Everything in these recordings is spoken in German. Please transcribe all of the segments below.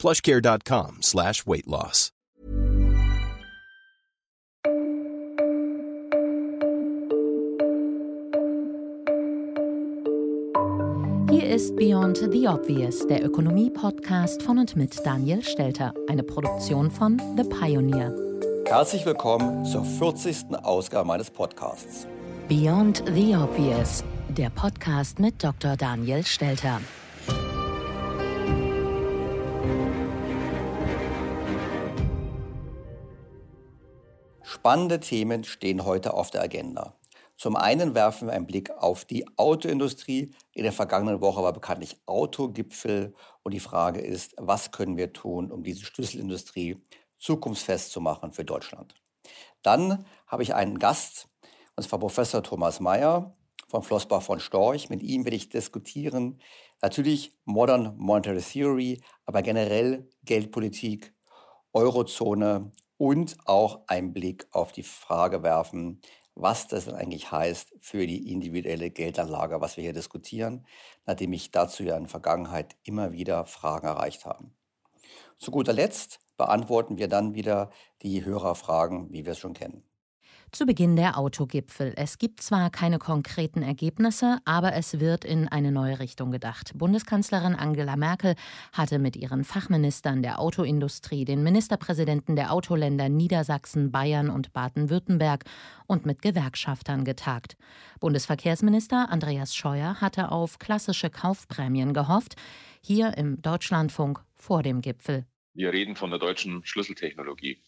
plushcare.com slash weight loss. Hier ist Beyond the Obvious, der Ökonomie-Podcast von und mit Daniel Stelter, eine Produktion von The Pioneer. Herzlich willkommen zur 40. Ausgabe meines Podcasts. Beyond the Obvious, der Podcast mit Dr. Daniel Stelter. Spannende Themen stehen heute auf der Agenda. Zum einen werfen wir einen Blick auf die Autoindustrie. In der vergangenen Woche war bekanntlich Autogipfel und die Frage ist, was können wir tun, um diese Schlüsselindustrie zukunftsfest zu machen für Deutschland. Dann habe ich einen Gast, und zwar Professor Thomas Mayer von Flossbach von Storch. Mit ihm werde ich diskutieren, natürlich Modern Monetary Theory, aber generell Geldpolitik, Eurozone und auch einen Blick auf die Frage werfen, was das denn eigentlich heißt für die individuelle Geldanlage, was wir hier diskutieren, nachdem ich dazu ja in der Vergangenheit immer wieder Fragen erreicht habe. Zu guter Letzt beantworten wir dann wieder die Hörerfragen, wie wir es schon kennen. Zu Beginn der Autogipfel. Es gibt zwar keine konkreten Ergebnisse, aber es wird in eine neue Richtung gedacht. Bundeskanzlerin Angela Merkel hatte mit ihren Fachministern der Autoindustrie, den Ministerpräsidenten der Autoländer Niedersachsen, Bayern und Baden-Württemberg und mit Gewerkschaftern getagt. Bundesverkehrsminister Andreas Scheuer hatte auf klassische Kaufprämien gehofft, hier im Deutschlandfunk vor dem Gipfel. Wir reden von der deutschen Schlüsseltechnologie.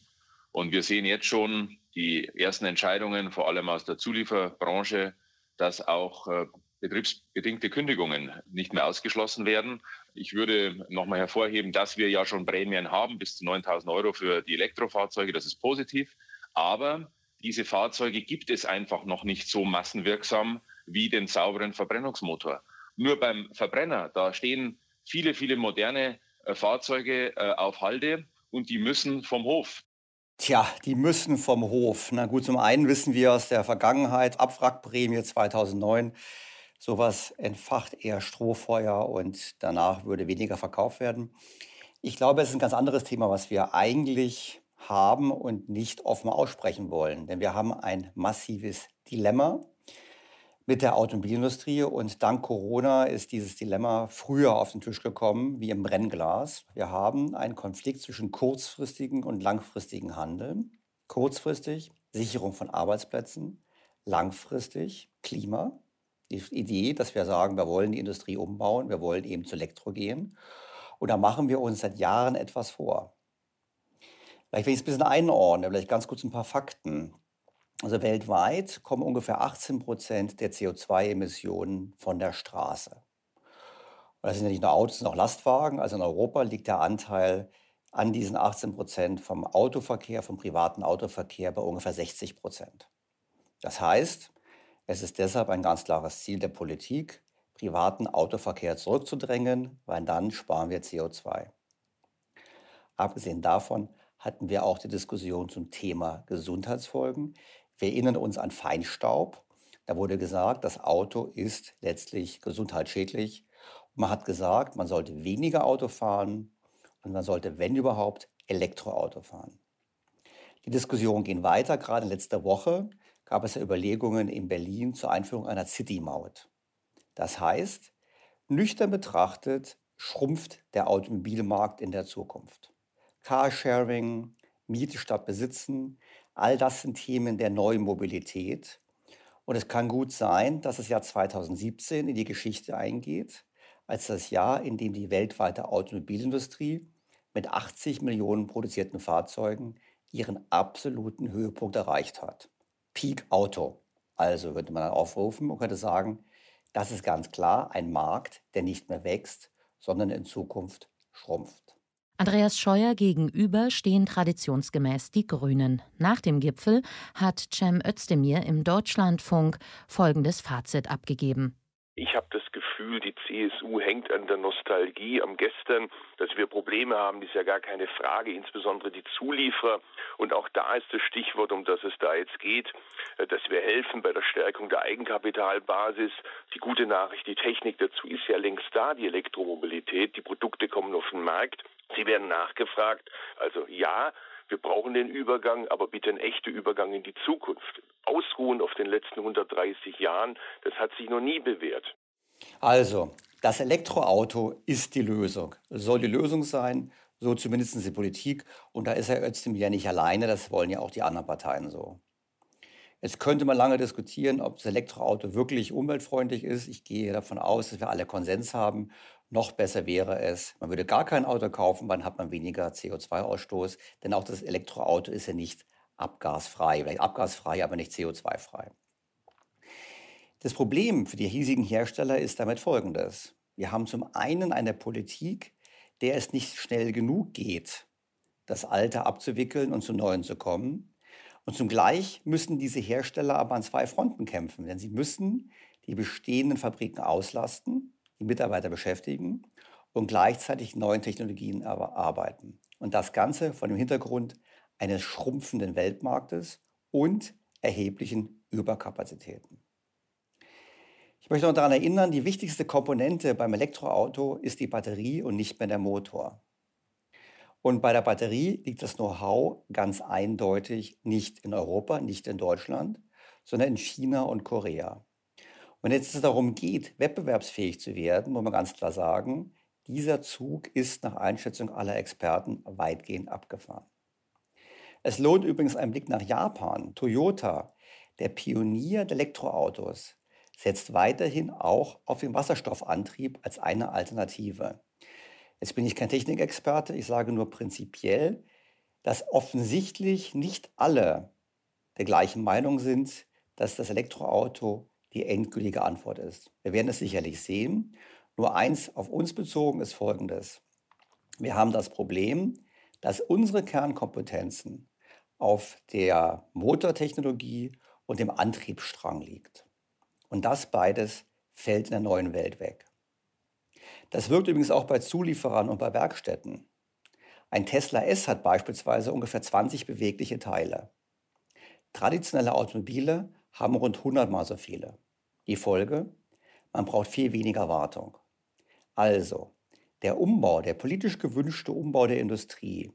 Und wir sehen jetzt schon die ersten Entscheidungen, vor allem aus der Zulieferbranche, dass auch äh, betriebsbedingte Kündigungen nicht mehr ausgeschlossen werden. Ich würde nochmal hervorheben, dass wir ja schon Prämien haben bis zu 9000 Euro für die Elektrofahrzeuge. Das ist positiv. Aber diese Fahrzeuge gibt es einfach noch nicht so massenwirksam wie den sauberen Verbrennungsmotor. Nur beim Verbrenner, da stehen viele, viele moderne äh, Fahrzeuge äh, auf Halde und die müssen vom Hof. Tja, die müssen vom Hof. Na gut, zum einen wissen wir aus der Vergangenheit, Abwrackprämie 2009, sowas entfacht eher Strohfeuer und danach würde weniger verkauft werden. Ich glaube, es ist ein ganz anderes Thema, was wir eigentlich haben und nicht offen aussprechen wollen. Denn wir haben ein massives Dilemma mit der Automobilindustrie. Und dank Corona ist dieses Dilemma früher auf den Tisch gekommen, wie im Brennglas. Wir haben einen Konflikt zwischen kurzfristigen und langfristigen Handel. Kurzfristig Sicherung von Arbeitsplätzen, langfristig Klima. Die Idee, dass wir sagen, wir wollen die Industrie umbauen, wir wollen eben zu Elektro gehen. Und da machen wir uns seit Jahren etwas vor. Vielleicht, wenn ich es ein bisschen einordne, vielleicht ganz kurz ein paar Fakten. Also weltweit kommen ungefähr 18 Prozent der CO2-Emissionen von der Straße. Und das sind ja nicht nur Autos, sondern auch Lastwagen. Also in Europa liegt der Anteil an diesen 18 Prozent vom Autoverkehr, vom privaten Autoverkehr bei ungefähr 60 Prozent. Das heißt, es ist deshalb ein ganz klares Ziel der Politik, privaten Autoverkehr zurückzudrängen, weil dann sparen wir CO2. Abgesehen davon hatten wir auch die Diskussion zum Thema Gesundheitsfolgen. Wir erinnern uns an Feinstaub. Da wurde gesagt, das Auto ist letztlich gesundheitsschädlich. man hat gesagt, man sollte weniger Auto fahren und man sollte, wenn überhaupt, Elektroauto fahren. Die Diskussionen gehen weiter. Gerade letzte Woche gab es ja Überlegungen in Berlin zur Einführung einer City-Maut. Das heißt, nüchtern betrachtet schrumpft der Automobilmarkt in der Zukunft. Carsharing, Miete statt Besitzen, All das sind Themen der neuen Mobilität. Und es kann gut sein, dass das Jahr 2017 in die Geschichte eingeht, als das Jahr, in dem die weltweite Automobilindustrie mit 80 Millionen produzierten Fahrzeugen ihren absoluten Höhepunkt erreicht hat. Peak Auto. Also würde man dann aufrufen und könnte sagen, das ist ganz klar ein Markt, der nicht mehr wächst, sondern in Zukunft schrumpft. Andreas Scheuer gegenüber stehen traditionsgemäß die Grünen. Nach dem Gipfel hat Cem Özdemir im Deutschlandfunk folgendes Fazit abgegeben. Ich habe das Gefühl, die CSU hängt an der Nostalgie am Gestern, dass wir Probleme haben, ist ja gar keine Frage, insbesondere die Zulieferer. Und auch da ist das Stichwort, um das es da jetzt geht, äh, dass wir helfen bei der Stärkung der Eigenkapitalbasis. Die gute Nachricht, die Technik dazu ist ja längst da, die Elektromobilität. Die Produkte kommen auf den Markt. Sie werden nachgefragt. Also ja, wir brauchen den Übergang, aber bitte ein echter Übergang in die Zukunft. Ausruhen auf den letzten 130 Jahren, das hat sich noch nie bewährt. Also, das Elektroauto ist die Lösung, soll die Lösung sein, so zumindest die Politik. Und da ist Herr Özdemir ja nicht alleine, das wollen ja auch die anderen Parteien so. Jetzt könnte man lange diskutieren, ob das Elektroauto wirklich umweltfreundlich ist. Ich gehe davon aus, dass wir alle Konsens haben. Noch besser wäre es, man würde gar kein Auto kaufen, dann hat man weniger CO2-Ausstoß. Denn auch das Elektroauto ist ja nicht abgasfrei, vielleicht abgasfrei, aber nicht CO2-frei. Das Problem für die hiesigen Hersteller ist damit folgendes. Wir haben zum einen eine Politik, der es nicht schnell genug geht, das Alte abzuwickeln und zu Neuen zu kommen. Und zugleich müssen diese Hersteller aber an zwei Fronten kämpfen, denn sie müssen die bestehenden Fabriken auslasten Mitarbeiter beschäftigen und gleichzeitig neuen Technologien arbeiten. Und das Ganze vor dem Hintergrund eines schrumpfenden Weltmarktes und erheblichen Überkapazitäten. Ich möchte noch daran erinnern, die wichtigste Komponente beim Elektroauto ist die Batterie und nicht mehr der Motor. Und bei der Batterie liegt das Know-how ganz eindeutig nicht in Europa, nicht in Deutschland, sondern in China und Korea. Wenn jetzt es darum geht, wettbewerbsfähig zu werden, muss man ganz klar sagen, dieser Zug ist nach Einschätzung aller Experten weitgehend abgefahren. Es lohnt übrigens ein Blick nach Japan. Toyota, der Pionier der Elektroautos, setzt weiterhin auch auf den Wasserstoffantrieb als eine Alternative. Jetzt bin ich kein Technikexperte, ich sage nur prinzipiell, dass offensichtlich nicht alle der gleichen Meinung sind, dass das Elektroauto die endgültige Antwort ist. Wir werden es sicherlich sehen. Nur eins auf uns bezogen ist Folgendes. Wir haben das Problem, dass unsere Kernkompetenzen auf der Motortechnologie und dem Antriebsstrang liegt. Und das beides fällt in der neuen Welt weg. Das wirkt übrigens auch bei Zulieferern und bei Werkstätten. Ein Tesla S hat beispielsweise ungefähr 20 bewegliche Teile. Traditionelle Automobile haben rund 100 mal so viele. Die Folge? Man braucht viel weniger Wartung. Also, der Umbau, der politisch gewünschte Umbau der Industrie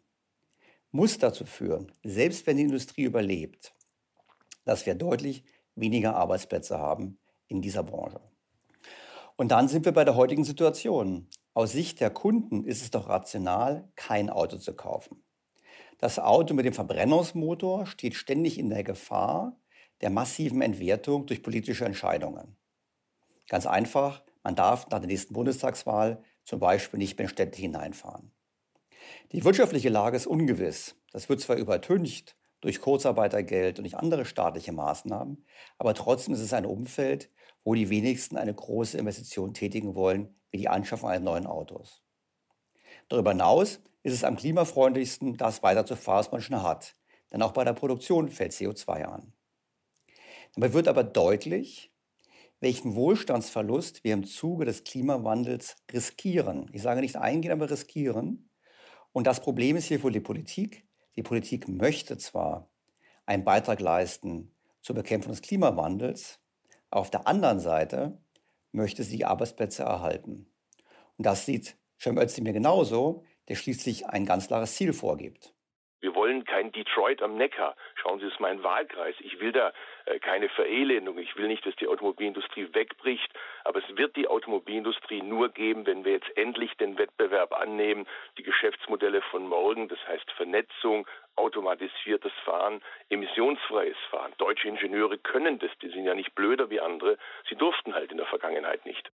muss dazu führen, selbst wenn die Industrie überlebt, dass wir deutlich weniger Arbeitsplätze haben in dieser Branche. Und dann sind wir bei der heutigen Situation. Aus Sicht der Kunden ist es doch rational, kein Auto zu kaufen. Das Auto mit dem Verbrennungsmotor steht ständig in der Gefahr, der massiven Entwertung durch politische Entscheidungen. Ganz einfach, man darf nach der nächsten Bundestagswahl zum Beispiel nicht mehr in Städte hineinfahren. Die wirtschaftliche Lage ist ungewiss. Das wird zwar übertüncht durch Kurzarbeitergeld und durch andere staatliche Maßnahmen, aber trotzdem ist es ein Umfeld, wo die wenigsten eine große Investition tätigen wollen, wie die Anschaffung eines neuen Autos. Darüber hinaus ist es am klimafreundlichsten, das weiterzufahren, was man schon hat. Denn auch bei der Produktion fällt CO2 an. Dabei wird aber deutlich, welchen Wohlstandsverlust wir im Zuge des Klimawandels riskieren. Ich sage nicht eingehen, aber riskieren. Und das Problem ist hier wohl die Politik. Die Politik möchte zwar einen Beitrag leisten zur Bekämpfung des Klimawandels, auf der anderen Seite möchte sie die Arbeitsplätze erhalten. Und das sieht Cem Özdemir genauso, der schließlich ein ganz klares Ziel vorgibt. Wollen kein Detroit am Neckar. Schauen Sie, es ist mein Wahlkreis. Ich will da äh, keine Verelendung. Ich will nicht, dass die Automobilindustrie wegbricht. Aber es wird die Automobilindustrie nur geben, wenn wir jetzt endlich den Wettbewerb annehmen. Die Geschäftsmodelle von morgen, das heißt Vernetzung, automatisiertes Fahren, emissionsfreies Fahren. Deutsche Ingenieure können das. Die sind ja nicht blöder wie andere. Sie durften halt in der Vergangenheit nicht.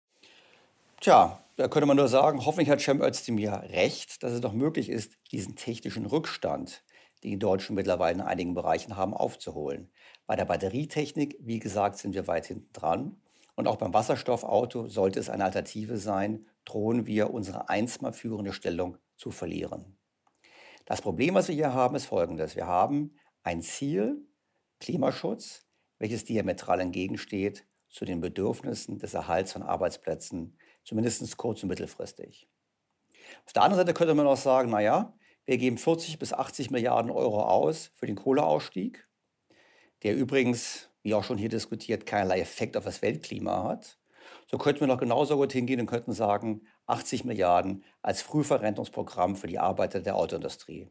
Tja, da könnte man nur sagen, hoffentlich hat Cem Özdemir recht, dass es doch möglich ist, diesen technischen Rückstand, den die Deutschen mittlerweile in einigen Bereichen haben, aufzuholen. Bei der Batterietechnik, wie gesagt, sind wir weit hinten dran. Und auch beim Wasserstoffauto sollte es eine Alternative sein, drohen wir unsere einstmal führende Stellung zu verlieren. Das Problem, was wir hier haben, ist folgendes. Wir haben ein Ziel, Klimaschutz, welches diametral entgegensteht zu den Bedürfnissen des Erhalts von Arbeitsplätzen, zumindest kurz- und mittelfristig. Auf der anderen Seite könnte man auch sagen, naja, wir geben 40 bis 80 Milliarden Euro aus für den Kohleausstieg, der übrigens, wie auch schon hier diskutiert, keinerlei Effekt auf das Weltklima hat. So könnten wir noch genauso gut hingehen und könnten sagen, 80 Milliarden als Frühverrentungsprogramm für die Arbeiter der Autoindustrie.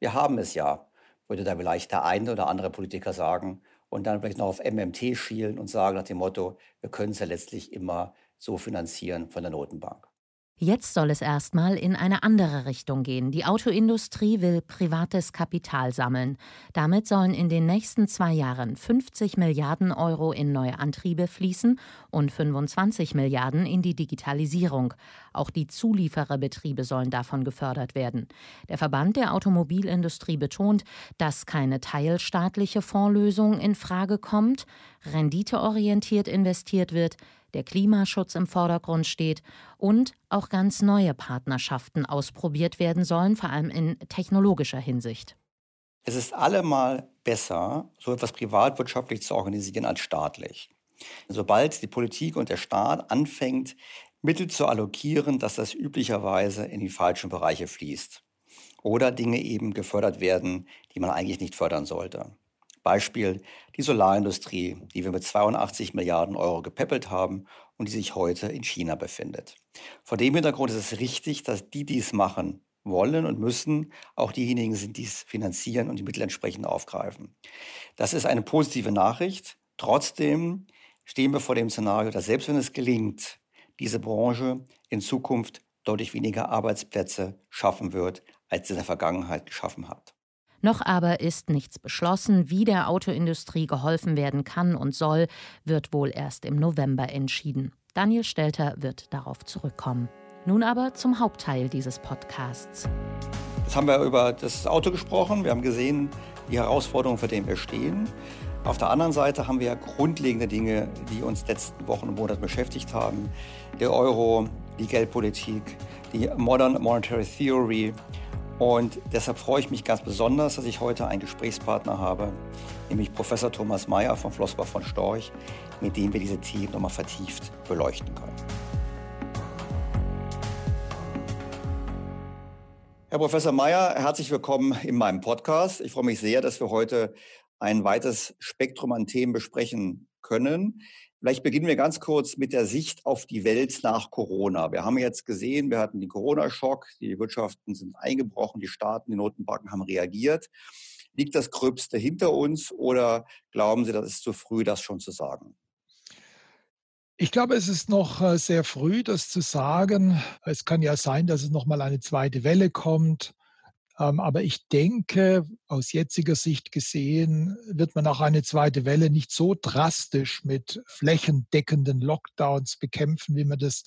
Wir haben es ja, würde da vielleicht der eine oder andere Politiker sagen und dann vielleicht noch auf MMT schielen und sagen nach dem Motto, wir können es ja letztlich immer so finanzieren von der Notenbank. Jetzt soll es erstmal in eine andere Richtung gehen. Die Autoindustrie will privates Kapital sammeln. Damit sollen in den nächsten zwei Jahren 50 Milliarden Euro in neue Antriebe fließen und 25 Milliarden in die Digitalisierung. Auch die Zuliefererbetriebe sollen davon gefördert werden. Der Verband der Automobilindustrie betont, dass keine teilstaatliche Fondslösung in Frage kommt, renditeorientiert investiert wird, der Klimaschutz im Vordergrund steht und auch ganz neue Partnerschaften ausprobiert werden sollen, vor allem in technologischer Hinsicht. Es ist allemal besser, so etwas privatwirtschaftlich zu organisieren als staatlich. Sobald die Politik und der Staat anfängt, Mittel zu allokieren, dass das üblicherweise in die falschen Bereiche fließt oder Dinge eben gefördert werden, die man eigentlich nicht fördern sollte. Beispiel die Solarindustrie, die wir mit 82 Milliarden Euro gepäppelt haben und die sich heute in China befindet. Vor dem Hintergrund ist es richtig, dass die dies machen wollen und müssen, auch diejenigen sind, die es finanzieren und die Mittel entsprechend aufgreifen. Das ist eine positive Nachricht. Trotzdem stehen wir vor dem Szenario, dass selbst wenn es gelingt, diese Branche in Zukunft deutlich weniger Arbeitsplätze schaffen wird, als sie in der Vergangenheit geschaffen hat. Noch aber ist nichts beschlossen. Wie der Autoindustrie geholfen werden kann und soll, wird wohl erst im November entschieden. Daniel Stelter wird darauf zurückkommen. Nun aber zum Hauptteil dieses Podcasts. Jetzt haben wir über das Auto gesprochen. Wir haben gesehen, die Herausforderungen, vor denen wir stehen. Auf der anderen Seite haben wir grundlegende Dinge, die uns letzten Wochen und Monaten beschäftigt haben. Der Euro, die Geldpolitik, die Modern Monetary Theory und deshalb freue ich mich ganz besonders, dass ich heute einen Gesprächspartner habe, nämlich Professor Thomas Mayer von Flossbach von Storch, mit dem wir diese Themen nochmal vertieft beleuchten können. Herr Professor Mayer, herzlich willkommen in meinem Podcast. Ich freue mich sehr, dass wir heute ein weites Spektrum an Themen besprechen können. Vielleicht beginnen wir ganz kurz mit der Sicht auf die Welt nach Corona. Wir haben jetzt gesehen, wir hatten den Corona-Schock, die Wirtschaften sind eingebrochen, die Staaten, die Notenbanken haben reagiert. Liegt das Gröbste hinter uns oder glauben Sie, das ist zu früh, das schon zu sagen? Ich glaube, es ist noch äh, sehr früh, das zu sagen. Es kann ja sein, dass es noch mal eine zweite Welle kommt. Ähm, aber ich denke, aus jetziger Sicht gesehen, wird man auch eine zweite Welle nicht so drastisch mit flächendeckenden Lockdowns bekämpfen, wie man das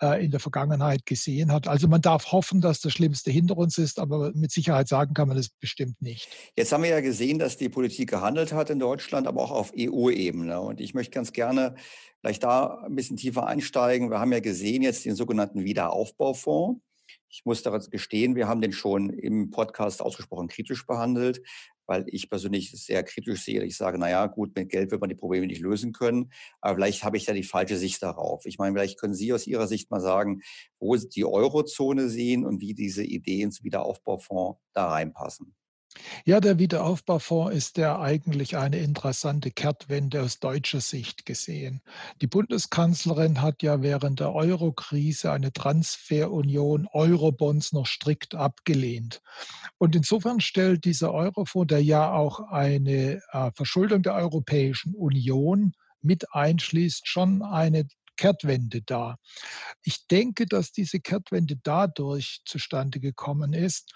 äh, in der Vergangenheit gesehen hat. Also man darf hoffen, dass das Schlimmste hinter uns ist, aber mit Sicherheit sagen kann man das bestimmt nicht. Jetzt haben wir ja gesehen, dass die Politik gehandelt hat in Deutschland, aber auch auf EU-Ebene. Und ich möchte ganz gerne vielleicht da ein bisschen tiefer einsteigen. Wir haben ja gesehen jetzt den sogenannten Wiederaufbaufonds. Ich muss daran gestehen, wir haben den schon im Podcast ausgesprochen kritisch behandelt, weil ich persönlich sehr kritisch sehe. Ich sage, naja, gut, mit Geld wird man die Probleme nicht lösen können, aber vielleicht habe ich da die falsche Sicht darauf. Ich meine, vielleicht können Sie aus Ihrer Sicht mal sagen, wo Sie die Eurozone sehen und wie diese Ideen zum Wiederaufbaufonds da reinpassen. Ja, der Wiederaufbaufonds ist ja eigentlich eine interessante Kehrtwende aus deutscher Sicht gesehen. Die Bundeskanzlerin hat ja während der Euro-Krise eine Transferunion Eurobonds noch strikt abgelehnt. Und insofern stellt dieser Eurofonds, der ja auch eine äh, Verschuldung der Europäischen Union mit einschließt, schon eine Kehrtwende dar. Ich denke, dass diese Kehrtwende dadurch zustande gekommen ist,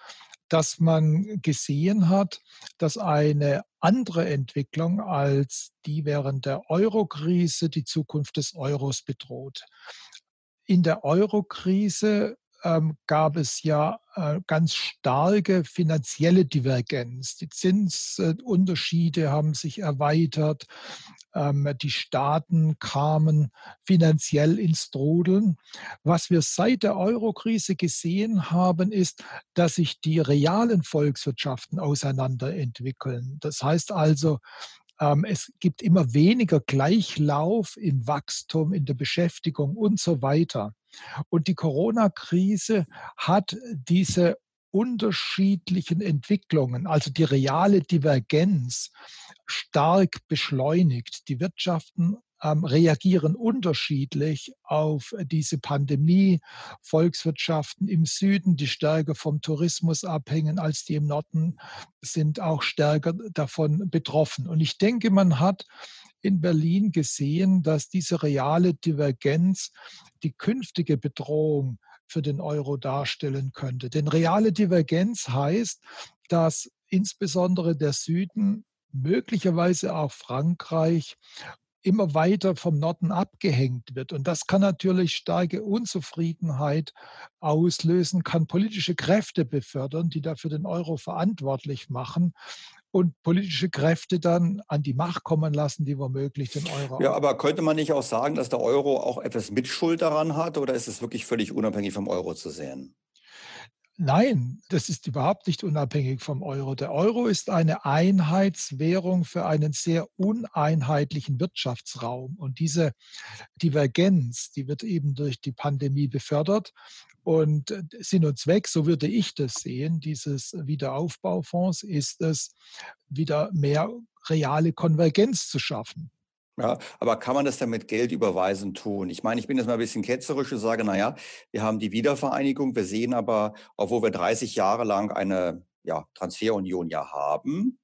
dass man gesehen hat, dass eine andere Entwicklung als die während der Euro-Krise die Zukunft des Euros bedroht. In der Euro-Krise ähm, gab es ja äh, ganz starke finanzielle Divergenz. Die Zinsunterschiede haben sich erweitert. Ähm, die Staaten kamen finanziell ins Trudeln. Was wir seit der Eurokrise gesehen haben, ist, dass sich die realen Volkswirtschaften auseinanderentwickeln. Das heißt also, ähm, es gibt immer weniger Gleichlauf im Wachstum, in der Beschäftigung und so weiter. Und die Corona-Krise hat diese unterschiedlichen Entwicklungen, also die reale Divergenz, stark beschleunigt. Die Wirtschaften ähm, reagieren unterschiedlich auf diese Pandemie. Volkswirtschaften im Süden, die stärker vom Tourismus abhängen als die im Norden, sind auch stärker davon betroffen. Und ich denke, man hat in Berlin gesehen, dass diese reale Divergenz die künftige Bedrohung für den Euro darstellen könnte. Denn reale Divergenz heißt, dass insbesondere der Süden möglicherweise auch Frankreich immer weiter vom Norden abgehängt wird. Und das kann natürlich starke Unzufriedenheit auslösen, kann politische Kräfte befördern, die dafür den Euro verantwortlich machen und politische Kräfte dann an die Macht kommen lassen, die womöglich den Euro. Ja, aber könnte man nicht auch sagen, dass der Euro auch etwas Mitschuld daran hat oder ist es wirklich völlig unabhängig vom Euro zu sehen? Nein, das ist überhaupt nicht unabhängig vom Euro. Der Euro ist eine Einheitswährung für einen sehr uneinheitlichen Wirtschaftsraum. Und diese Divergenz, die wird eben durch die Pandemie befördert. Und Sinn und Zweck, so würde ich das sehen, dieses Wiederaufbaufonds, ist es, wieder mehr reale Konvergenz zu schaffen. Ja, aber kann man das dann mit Geld überweisen tun? Ich meine, ich bin jetzt mal ein bisschen ketzerisch und sage, naja, wir haben die Wiedervereinigung, wir sehen aber, obwohl wir 30 Jahre lang eine ja, Transferunion ja haben,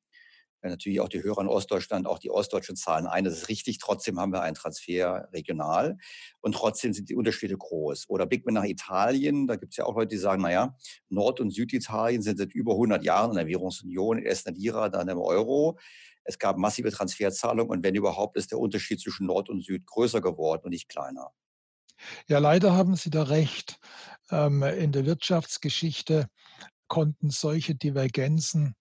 natürlich auch die Hörer in Ostdeutschland, auch die Ostdeutschen zahlen ein, das ist richtig, trotzdem haben wir einen Transfer regional und trotzdem sind die Unterschiede groß. Oder blicken wir nach Italien, da gibt es ja auch Leute, die sagen, naja, Nord- und Süditalien sind seit über 100 Jahren in der Währungsunion, erst in der Lira, dann im Euro. Es gab massive Transferzahlungen und wenn überhaupt, ist der Unterschied zwischen Nord und Süd größer geworden und nicht kleiner. Ja, leider haben Sie da recht. Ähm, in der Wirtschaftsgeschichte konnten solche Divergenzen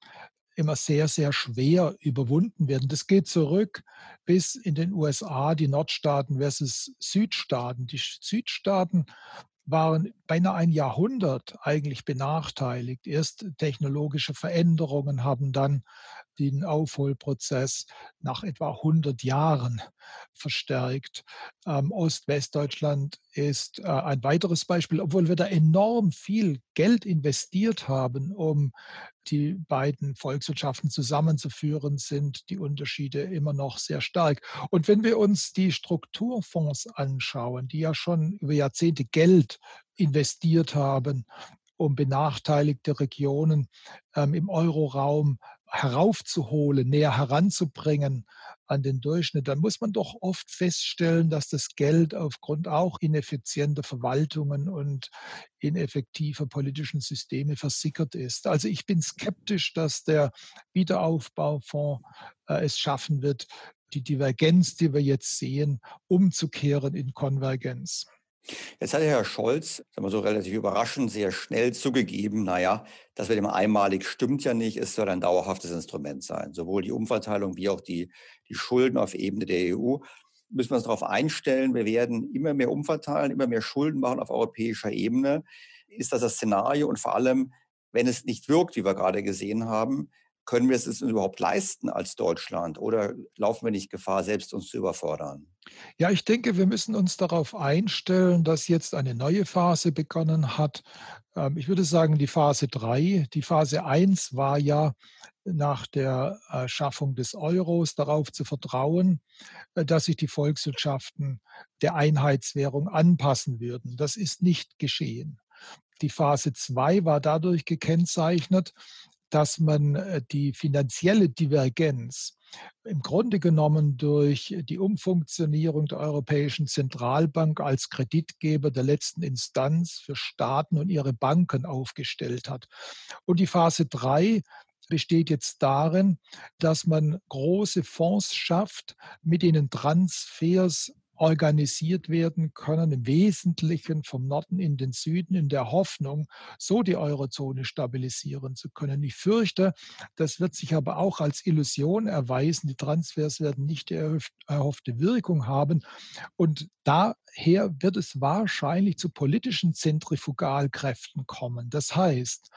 immer sehr, sehr schwer überwunden werden. Das geht zurück bis in den USA, die Nordstaaten versus Südstaaten. Die Südstaaten waren beinahe ein Jahrhundert eigentlich benachteiligt. Erst technologische Veränderungen haben dann den Aufholprozess nach etwa 100 Jahren verstärkt. Ähm, Ost-Westdeutschland ist äh, ein weiteres Beispiel, obwohl wir da enorm viel Geld investiert haben, um die beiden Volkswirtschaften zusammenzuführen, sind die Unterschiede immer noch sehr stark. Und wenn wir uns die Strukturfonds anschauen, die ja schon über Jahrzehnte Geld investiert haben, um benachteiligte Regionen ähm, im Euroraum heraufzuholen, näher heranzubringen an den Durchschnitt, dann muss man doch oft feststellen, dass das Geld aufgrund auch ineffizienter Verwaltungen und ineffektiver politischen Systeme versickert ist. Also ich bin skeptisch, dass der Wiederaufbaufonds äh, es schaffen wird, die Divergenz, die wir jetzt sehen, umzukehren in Konvergenz. Jetzt hat Herr Scholz, sagen wir so relativ überraschend, sehr schnell zugegeben, naja, das mit dem einmalig stimmt ja nicht, es soll ein dauerhaftes Instrument sein. Sowohl die Umverteilung wie auch die, die Schulden auf Ebene der EU müssen wir uns darauf einstellen, wir werden immer mehr umverteilen, immer mehr Schulden machen auf europäischer Ebene. Ist das das Szenario? Und vor allem, wenn es nicht wirkt, wie wir gerade gesehen haben, können wir es uns überhaupt leisten als Deutschland oder laufen wir nicht Gefahr, selbst uns zu überfordern? Ja, ich denke, wir müssen uns darauf einstellen, dass jetzt eine neue Phase begonnen hat. Ähm, ich würde sagen, die Phase 3. Die Phase 1 war ja nach der Schaffung des Euros darauf zu vertrauen, äh, dass sich die Volkswirtschaften der Einheitswährung anpassen würden. Das ist nicht geschehen. Die Phase 2 war dadurch gekennzeichnet, dass man äh, die finanzielle Divergenz im Grunde genommen durch die Umfunktionierung der Europäischen Zentralbank als Kreditgeber der letzten Instanz für Staaten und ihre Banken aufgestellt hat. Und die Phase 3 besteht jetzt darin, dass man große Fonds schafft, mit denen Transfers organisiert werden können, im Wesentlichen vom Norden in den Süden, in der Hoffnung, so die Eurozone stabilisieren zu können. Ich fürchte, das wird sich aber auch als Illusion erweisen. Die Transfers werden nicht die erhoffte Wirkung haben. Und daher wird es wahrscheinlich zu politischen Zentrifugalkräften kommen. Das heißt,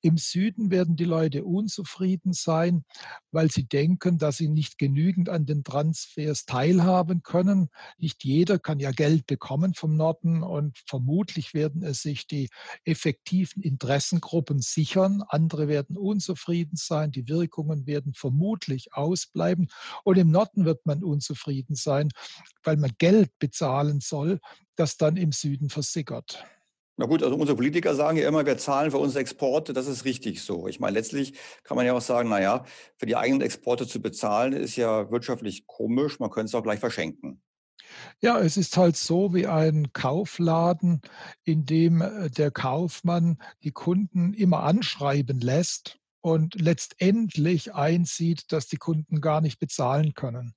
im Süden werden die Leute unzufrieden sein, weil sie denken, dass sie nicht genügend an den Transfers teilhaben können. Nicht jeder kann ja Geld bekommen vom Norden und vermutlich werden es sich die effektiven Interessengruppen sichern. Andere werden unzufrieden sein. Die Wirkungen werden vermutlich ausbleiben. Und im Norden wird man unzufrieden sein, weil man Geld bezahlen soll, das dann im Süden versickert. Na gut, also unsere Politiker sagen ja immer, wir zahlen für unsere Exporte, das ist richtig so. Ich meine, letztlich kann man ja auch sagen, naja, für die eigenen Exporte zu bezahlen, ist ja wirtschaftlich komisch, man könnte es auch gleich verschenken. Ja, es ist halt so wie ein Kaufladen, in dem äh, der Kaufmann die Kunden immer anschreiben lässt und letztendlich einsieht, dass die Kunden gar nicht bezahlen können.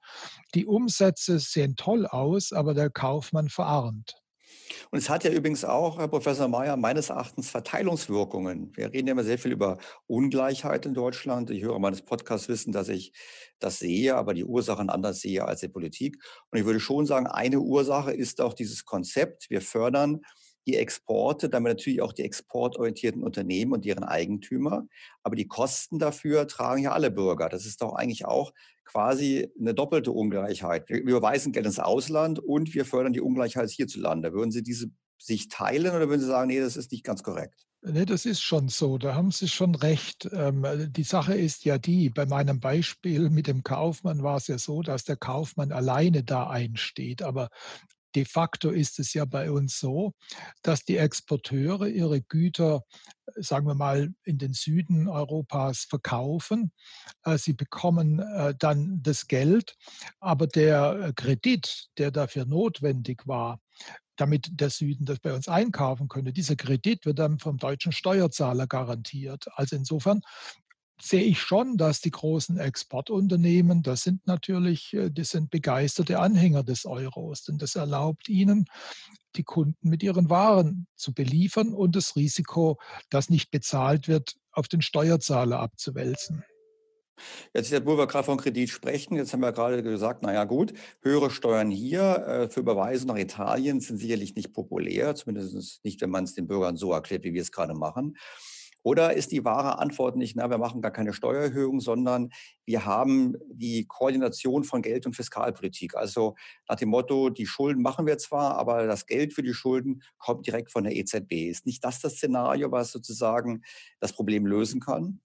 Die Umsätze sehen toll aus, aber der Kaufmann verarmt. Und es hat ja übrigens auch, Herr Professor Mayer, meines Erachtens Verteilungswirkungen. Wir reden ja immer sehr viel über Ungleichheit in Deutschland. Die Hörer meines Podcasts wissen, dass ich das sehe, aber die Ursachen anders sehe als die Politik. Und ich würde schon sagen, eine Ursache ist auch dieses Konzept. Wir fördern die Exporte, damit natürlich auch die exportorientierten Unternehmen und deren Eigentümer. Aber die Kosten dafür tragen ja alle Bürger. Das ist doch eigentlich auch quasi eine doppelte Ungleichheit. Wir überweisen Geld ins Ausland und wir fördern die Ungleichheit hierzulande. Würden Sie diese sich teilen oder würden Sie sagen, nee, das ist nicht ganz korrekt? Nee, das ist schon so, da haben Sie schon recht. Ähm, die Sache ist ja die, bei meinem Beispiel mit dem Kaufmann war es ja so, dass der Kaufmann alleine da einsteht. Aber De facto ist es ja bei uns so, dass die Exporteure ihre Güter, sagen wir mal, in den Süden Europas verkaufen. Äh, sie bekommen äh, dann das Geld, aber der äh, Kredit, der dafür notwendig war, damit der Süden das bei uns einkaufen könnte. Dieser Kredit wird dann vom deutschen Steuerzahler garantiert. Also insofern sehe ich schon, dass die großen Exportunternehmen, das sind natürlich, äh, das sind begeisterte Anhänger des Euros, denn das erlaubt ihnen, die Kunden mit ihren Waren zu beliefern und das Risiko, das nicht bezahlt wird, auf den Steuerzahler abzuwälzen. Jetzt, wo wir gerade von Kredit sprechen, jetzt haben wir gerade gesagt, naja gut, höhere Steuern hier äh, für Überweisung nach Italien sind sicherlich nicht populär, zumindest nicht, wenn man es den Bürgern so erklärt, wie wir es gerade machen. Oder ist die wahre Antwort nicht, na, wir machen gar keine Steuererhöhung, sondern wir haben die Koordination von Geld- und Fiskalpolitik. Also nach dem Motto, die Schulden machen wir zwar, aber das Geld für die Schulden kommt direkt von der EZB. Ist nicht das das Szenario, was sozusagen das Problem lösen kann?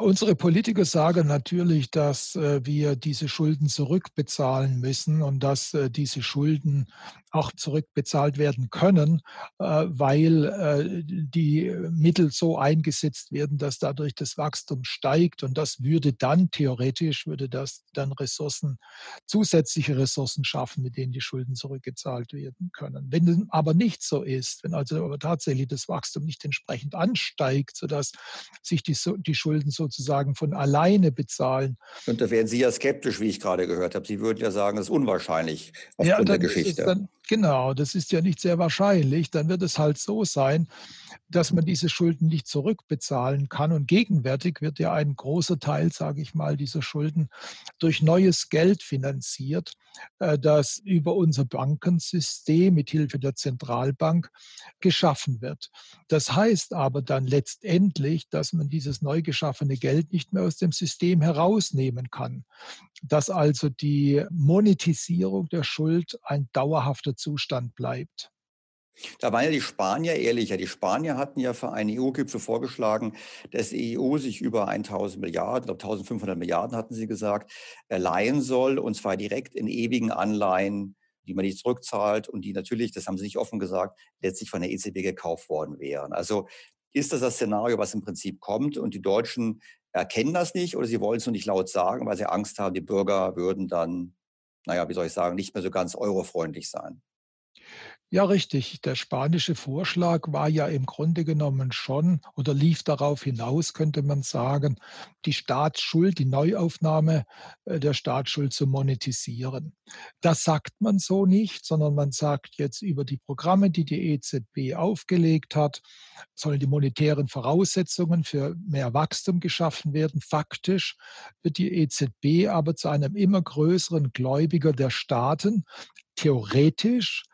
Unsere Politiker sagen natürlich, dass äh, wir diese Schulden zurückbezahlen müssen und dass äh, diese Schulden auch zurückbezahlt werden können, äh, weil die Mittel so eingesetzt werden, dass dadurch das Wachstum steigt. Und das würde dann theoretisch, würde das dann Ressourcen, zusätzliche Ressourcen schaffen, mit denen die Schulden zurückgezahlt werden können. Wenn es aber nicht so ist, wenn also aber tatsächlich das Wachstum nicht entsprechend ansteigt, sodass sich die, die Schulden so sozusagen von alleine bezahlen. Und da wären Sie ja skeptisch, wie ich gerade gehört habe. Sie würden ja sagen, das ist unwahrscheinlich aufgrund ja, der Geschichte. Dann, genau, das ist ja nicht sehr wahrscheinlich. Dann wird es halt so sein, dass man diese Schulden nicht zurückbezahlen kann. Und gegenwärtig wird ja ein großer Teil, sage ich mal, dieser Schulden durch neues Geld finanziert, äh, das über unser Bankensystem mit Hilfe der Zentralbank geschaffen wird. Das heißt aber dann letztendlich, dass man dieses neu geschaffene Geld nicht mehr aus dem System herausnehmen kann. Dass also die Monetisierung der Schuld ein dauerhafter Zustand bleibt. Da waren ja die Spanier ehrlicher. Die Spanier hatten ja für einen EU-Gipfel vorgeschlagen, dass die EU sich über 1000 Milliarden, ich glaube 1500 Milliarden hatten sie gesagt, leihen soll und zwar direkt in ewigen Anleihen, die man nicht zurückzahlt und die natürlich, das haben sie nicht offen gesagt, letztlich von der EZB gekauft worden wären. Also ist das das Szenario, was im Prinzip kommt und die Deutschen erkennen das nicht oder sie wollen es nur nicht laut sagen, weil sie Angst haben, die Bürger würden dann, naja, wie soll ich sagen, nicht mehr so ganz eurofreundlich sein? Ja, richtig. Der spanische Vorschlag war ja im Grunde genommen schon oder lief darauf hinaus, könnte man sagen, die Staatsschuld, die Neuaufnahme äh, der Staatsschuld zu monetisieren. Das sagt man so nicht, sondern man sagt jetzt über die Programme, die die EZB aufgelegt hat, sollen die monetären Voraussetzungen für mehr Wachstum geschaffen werden. Faktisch wird die EZB aber zu einem immer größeren Gläubiger der Staaten. Theoretisch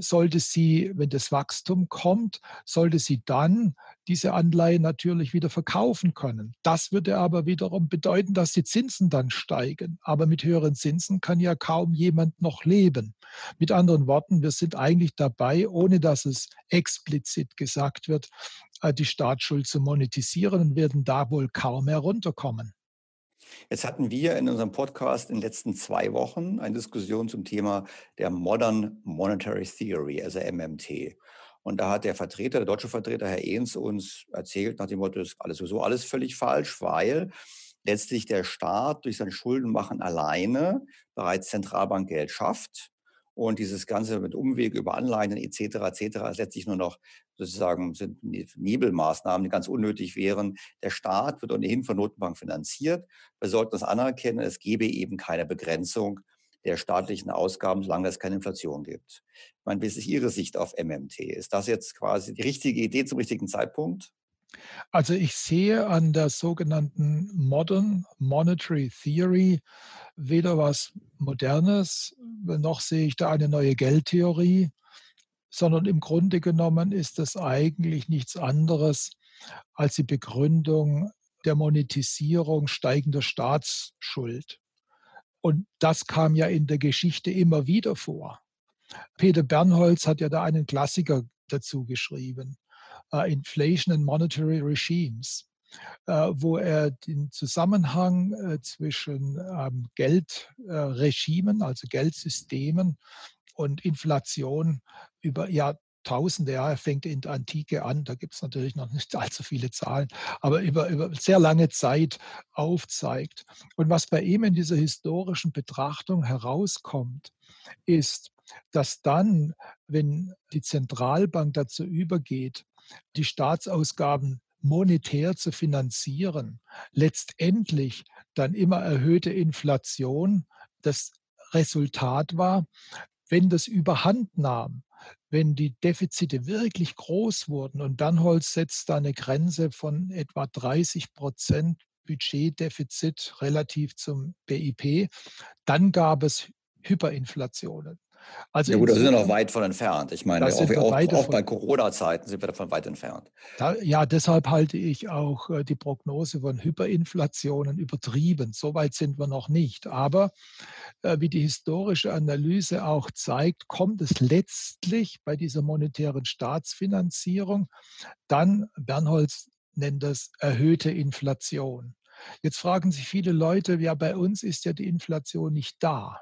sollte sie, wenn das Wachstum kommt, sollte sie dann diese Anleihen natürlich wieder verkaufen können. Das würde aber wiederum bedeuten, dass die Zinsen dann steigen. Aber mit höheren Zinsen kann ja kaum jemand noch leben. Mit anderen Worten, wir sind eigentlich dabei, ohne dass es explizit gesagt wird, äh, die Staatsschuld zu monetisieren und werden da wohl kaum herunterkommen. Jetzt hatten wir in unserem Podcast in den letzten zwei Wochen eine Diskussion zum Thema der Modern Monetary Theory, also MMT. Und da hat der Vertreter, der deutsche Vertreter, Herr Ehns, uns erzählt nach dem Motto, das ist alles sowieso alles völlig falsch, weil letztlich der Staat durch sein Schuldenmachen alleine bereits Zentralbankgeld schafft und dieses Ganze mit Umweg über Anleihen etc. etc. ist letztlich nur noch sozusagen sind Nebelmaßnahmen, die ganz unnötig wären. Der Staat wird ohnehin von Notenbank finanziert. Wir sollten das anerkennen. Es gebe eben keine Begrenzung der staatlichen Ausgaben, solange es keine Inflation gibt. Ich meine, wie ist Ihre Sicht auf MMT? Ist das jetzt quasi die richtige Idee zum richtigen Zeitpunkt? Also ich sehe an der sogenannten Modern Monetary Theory weder was Modernes, noch sehe ich da eine neue Geldtheorie, sondern im Grunde genommen ist das eigentlich nichts anderes als die Begründung der Monetisierung steigender Staatsschuld. Und das kam ja in der Geschichte immer wieder vor. Peter Bernholz hat ja da einen Klassiker dazu geschrieben, Inflation and Monetary Regimes. Äh, wo er den Zusammenhang äh, zwischen ähm, Geldregimen, also Geldsystemen und Inflation über Jahrtausende, ja, er fängt in der Antike an, da gibt es natürlich noch nicht allzu viele Zahlen, aber über, über sehr lange Zeit aufzeigt. Und was bei ihm in dieser historischen Betrachtung herauskommt, ist, dass dann, wenn die Zentralbank dazu übergeht, die Staatsausgaben monetär zu finanzieren, letztendlich dann immer erhöhte Inflation das Resultat war, wenn das überhand nahm, wenn die Defizite wirklich groß wurden und Bernholz setzt da eine Grenze von etwa 30 Prozent Budgetdefizit relativ zum BIP, dann gab es Hyperinflationen. Also ja gut, da sind wir noch weit von entfernt. Ich meine, auch, auch, auch bei Corona-Zeiten sind wir davon weit entfernt. Da, ja, deshalb halte ich auch äh, die Prognose von Hyperinflationen übertrieben. So weit sind wir noch nicht. Aber äh, wie die historische Analyse auch zeigt, kommt es letztlich bei dieser monetären Staatsfinanzierung dann, Bernholz nennt das erhöhte Inflation. Jetzt fragen sich viele Leute, ja, bei uns ist ja die Inflation nicht da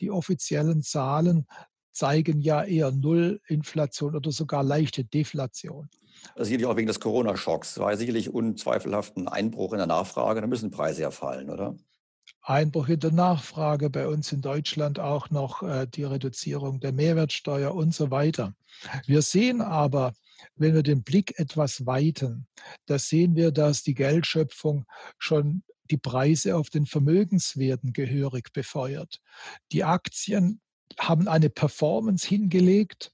die offiziellen Zahlen zeigen ja eher Nullinflation oder sogar leichte Deflation. Das sicherlich auch wegen des Corona-Schocks. war sicherlich unzweifelhaft ein Einbruch in der Nachfrage. Da müssen Preise ja fallen, oder? Einbruch in der Nachfrage, bei uns in Deutschland auch noch äh, die Reduzierung der Mehrwertsteuer und so weiter. Wir sehen aber, wenn wir den Blick etwas weiten, da sehen wir, dass die Geldschöpfung schon die Preise auf den Vermögenswerten gehörig befeuert. Die Aktien haben eine Performance hingelegt,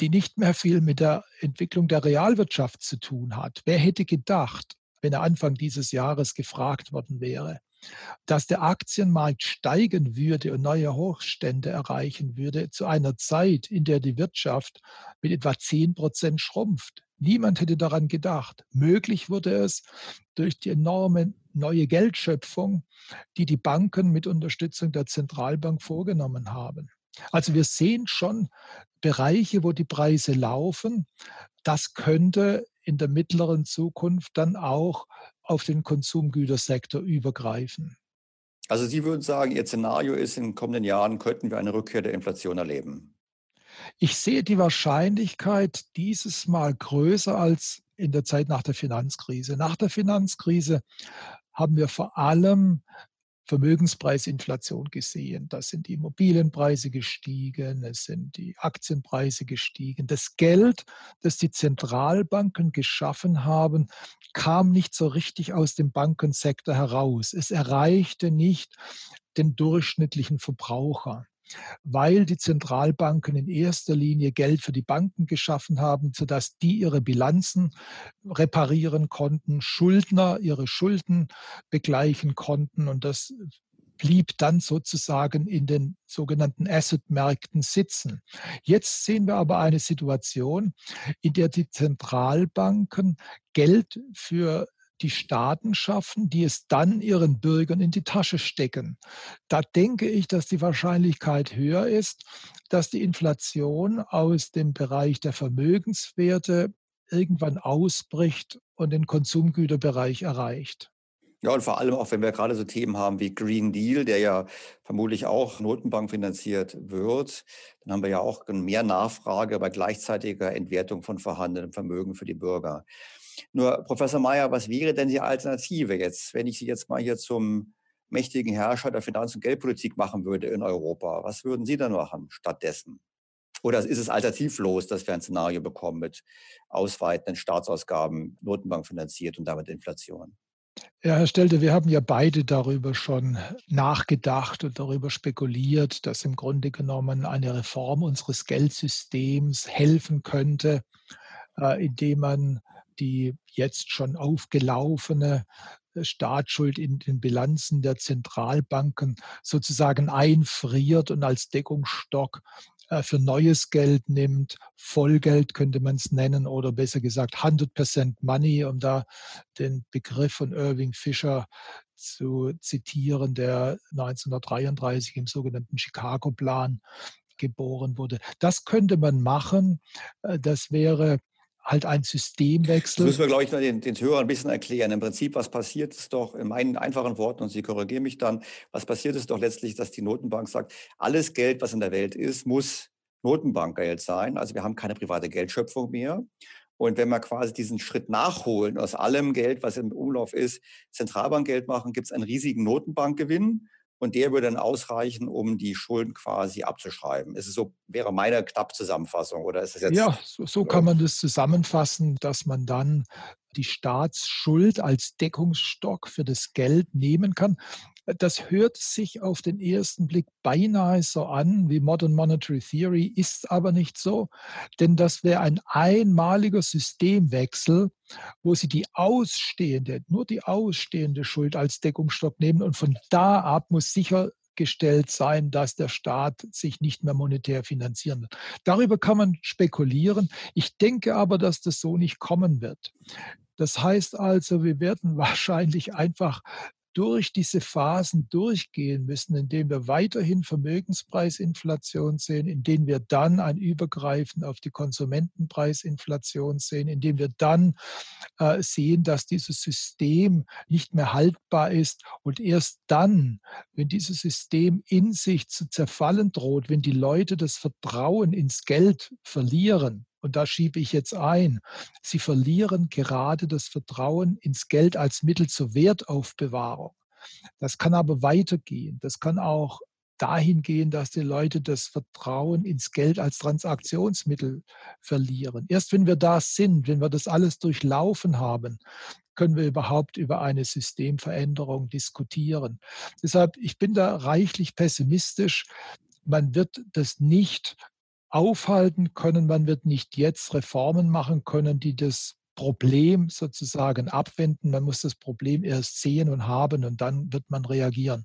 die nicht mehr viel mit der Entwicklung der Realwirtschaft zu tun hat. Wer hätte gedacht, wenn er Anfang dieses Jahres gefragt worden wäre, dass der Aktienmarkt steigen würde und neue Hochstände erreichen würde zu einer Zeit, in der die Wirtschaft mit etwa 10 Prozent schrumpft. Niemand hätte daran gedacht. Möglich wurde es durch die enorme neue Geldschöpfung, die die Banken mit Unterstützung der Zentralbank vorgenommen haben. Also wir sehen schon Bereiche, wo die Preise laufen. Das könnte in der mittleren Zukunft dann auch auf den Konsumgütersektor übergreifen. Also Sie würden sagen, Ihr Szenario ist, in den kommenden Jahren könnten wir eine Rückkehr der Inflation erleben. Ich sehe die Wahrscheinlichkeit dieses Mal größer als in der Zeit nach der Finanzkrise. Nach der Finanzkrise haben wir vor allem Vermögenspreisinflation gesehen. Da sind die Immobilienpreise gestiegen, es sind die Aktienpreise gestiegen. Das Geld, das die Zentralbanken geschaffen haben, kam nicht so richtig aus dem Bankensektor heraus. Es erreichte nicht den durchschnittlichen Verbraucher weil die Zentralbanken in erster Linie Geld für die Banken geschaffen haben, sodass die ihre Bilanzen reparieren konnten, Schuldner ihre Schulden begleichen konnten und das blieb dann sozusagen in den sogenannten Asset-Märkten sitzen. Jetzt sehen wir aber eine Situation, in der die Zentralbanken Geld für die Staaten schaffen, die es dann ihren Bürgern in die Tasche stecken. Da denke ich, dass die Wahrscheinlichkeit höher ist, dass die Inflation aus dem Bereich der Vermögenswerte irgendwann ausbricht und den Konsumgüterbereich erreicht. Ja, und vor allem auch, wenn wir gerade so Themen haben wie Green Deal, der ja vermutlich auch Notenbank finanziert wird, dann haben wir ja auch mehr Nachfrage bei gleichzeitiger Entwertung von vorhandenem Vermögen für die Bürger. Nur, Professor Mayer, was wäre denn die Alternative jetzt, wenn ich Sie jetzt mal hier zum mächtigen Herrscher der Finanz- und Geldpolitik machen würde in Europa? Was würden Sie dann machen stattdessen? Oder ist es alternativlos, dass wir ein Szenario bekommen mit ausweitenden Staatsausgaben, Notenbank finanziert und damit Inflation? Ja, Herr Stelter, wir haben ja beide darüber schon nachgedacht und darüber spekuliert, dass im Grunde genommen eine Reform unseres Geldsystems helfen könnte, äh, indem man die jetzt schon aufgelaufene äh, Staatsschuld in den Bilanzen der Zentralbanken sozusagen einfriert und als Deckungsstock äh, für neues Geld nimmt. Vollgeld könnte man es nennen oder besser gesagt 100% Money, um da den Begriff von Irving Fisher zu zitieren, der 1933 im sogenannten Chicago-Plan geboren wurde. Das könnte man machen. Äh, das wäre halt ein Systemwechsel. Das müssen wir, glaube ich, den, den Hörern ein bisschen erklären. Im Prinzip, was passiert ist doch, in meinen einfachen Worten, und Sie korrigieren mich dann, was passiert ist doch letztlich, dass die Notenbank sagt, alles Geld, was in der Welt ist, muss Notenbankgeld sein. Also wir haben keine private Geldschöpfung mehr. Und wenn wir quasi diesen Schritt nachholen, aus allem Geld, was im Umlauf ist, Zentralbankgeld machen, gibt es einen riesigen Notenbankgewinn und der würde dann ausreichen, um die Schulden quasi abzuschreiben. Ist es so, wäre meine knapp Zusammenfassung oder ist es jetzt? Ja, so, so kann man das zusammenfassen, dass man dann die Staatsschuld als Deckungsstock für das Geld nehmen kann. Das hört sich auf den ersten Blick beinahe so an wie Modern Monetary Theory, ist aber nicht so, denn das wäre ein einmaliger Systemwechsel, wo Sie die ausstehende, nur die ausstehende Schuld als Deckungsstock nehmen und von da ab muss sicher gestellt sein, dass der Staat sich nicht mehr monetär finanzieren wird. Darüber kann man spekulieren. Ich denke aber, dass das so nicht kommen wird. Das heißt also, wir werden wahrscheinlich einfach durch diese Phasen durchgehen müssen, indem wir weiterhin Vermögenspreisinflation sehen, indem wir dann ein Übergreifen auf die Konsumentenpreisinflation sehen, indem wir dann äh, sehen, dass dieses System nicht mehr haltbar ist und erst dann, wenn dieses System in sich zu zerfallen droht, wenn die Leute das Vertrauen ins Geld verlieren, und da schiebe ich jetzt ein, sie verlieren gerade das Vertrauen ins Geld als Mittel zur Wertaufbewahrung. Das kann aber weitergehen. Das kann auch dahin gehen, dass die Leute das Vertrauen ins Geld als Transaktionsmittel verlieren. Erst wenn wir da sind, wenn wir das alles durchlaufen haben, können wir überhaupt über eine Systemveränderung diskutieren. Deshalb, ich bin da reichlich pessimistisch. Man wird das nicht aufhalten können. Man wird nicht jetzt Reformen machen können, die das Problem sozusagen abwenden. Man muss das Problem erst sehen und haben und dann wird man reagieren.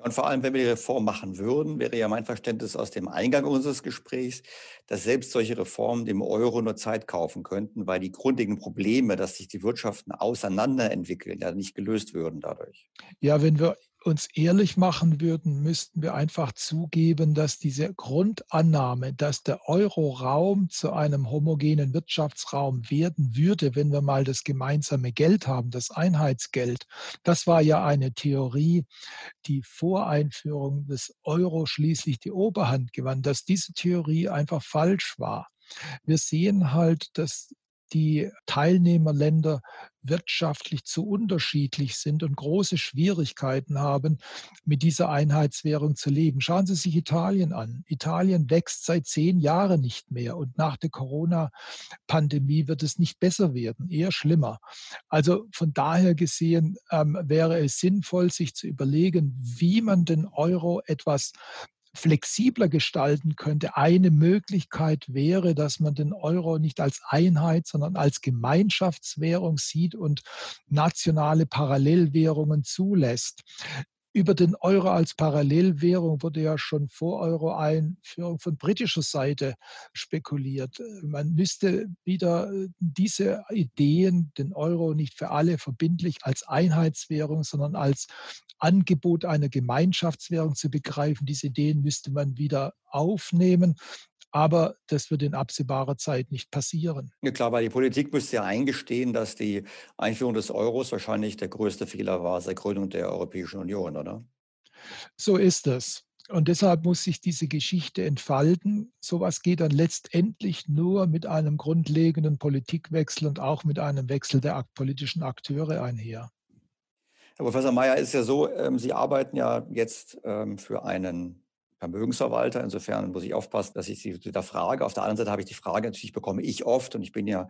Und vor allem, wenn wir die Reform machen würden, wäre ja mein Verständnis aus dem Eingang unseres Gesprächs, dass selbst solche Reformen dem Euro nur Zeit kaufen könnten, weil die grundlegenden Probleme, dass sich die Wirtschaften auseinanderentwickeln, ja nicht gelöst würden dadurch. Ja, wenn wir uns ehrlich machen würden, müssten wir einfach zugeben, dass diese Grundannahme, dass der Euroraum zu einem homogenen Wirtschaftsraum werden würde, wenn wir mal das gemeinsame Geld haben, das Einheitsgeld, das war ja eine Theorie, die vor Einführung des Euro schließlich die Oberhand gewann, dass diese Theorie einfach falsch war. Wir sehen halt, dass die Teilnehmerländer wirtschaftlich zu unterschiedlich sind und große Schwierigkeiten haben, mit dieser Einheitswährung zu leben. Schauen Sie sich Italien an. Italien wächst seit zehn Jahren nicht mehr und nach der Corona-Pandemie wird es nicht besser werden, eher schlimmer. Also von daher gesehen ähm, wäre es sinnvoll, sich zu überlegen, wie man den Euro etwas flexibler gestalten könnte. Eine Möglichkeit wäre, dass man den Euro nicht als Einheit, sondern als Gemeinschaftswährung sieht und nationale Parallelwährungen zulässt. Über den Euro als Parallelwährung wurde ja schon vor Euro-Einführung von britischer Seite spekuliert. Man müsste wieder äh, diese Ideen, den Euro nicht für alle verbindlich als Einheitswährung, sondern als Angebot einer Gemeinschaftswährung zu begreifen, diese Ideen müsste man wieder aufnehmen. Aber das wird in absehbarer Zeit nicht passieren. Ja klar, weil die Politik müsste ja eingestehen, dass die Einführung des Euros wahrscheinlich der größte Fehler war seit Gründung der Europäischen Union, oder? So ist es. Und deshalb muss sich diese Geschichte entfalten. Sowas geht dann letztendlich nur mit einem grundlegenden Politikwechsel und auch mit einem Wechsel der politischen Akteure einher. Herr Professor Mayer, ist ja so, ähm, Sie arbeiten ja jetzt ähm, für einen Vermögensverwalter. Insofern muss ich aufpassen, dass ich Sie da frage. Auf der anderen Seite habe ich die Frage, natürlich bekomme ich oft, und ich bin ja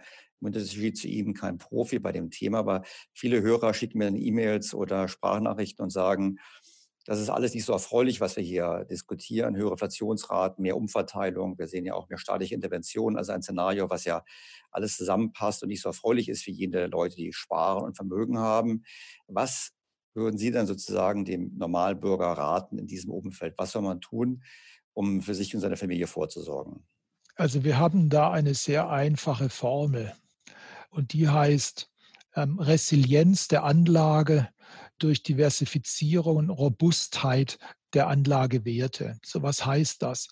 im Unterschied zu Ihnen kein Profi bei dem Thema, aber viele Hörer schicken mir dann E-Mails oder Sprachnachrichten und sagen, das ist alles nicht so erfreulich, was wir hier diskutieren. Höhere Inflationsraten, mehr Umverteilung. Wir sehen ja auch mehr staatliche Interventionen. Also ein Szenario, was ja alles zusammenpasst und nicht so erfreulich ist für jene Leute, die sparen und Vermögen haben. Was würden Sie dann sozusagen dem Normalbürger raten in diesem Umfeld? Was soll man tun, um für sich und seine Familie vorzusorgen? Also wir haben da eine sehr einfache Formel und die heißt ähm, Resilienz der Anlage durch Diversifizierung und Robustheit der Anlagewerte. So was heißt das?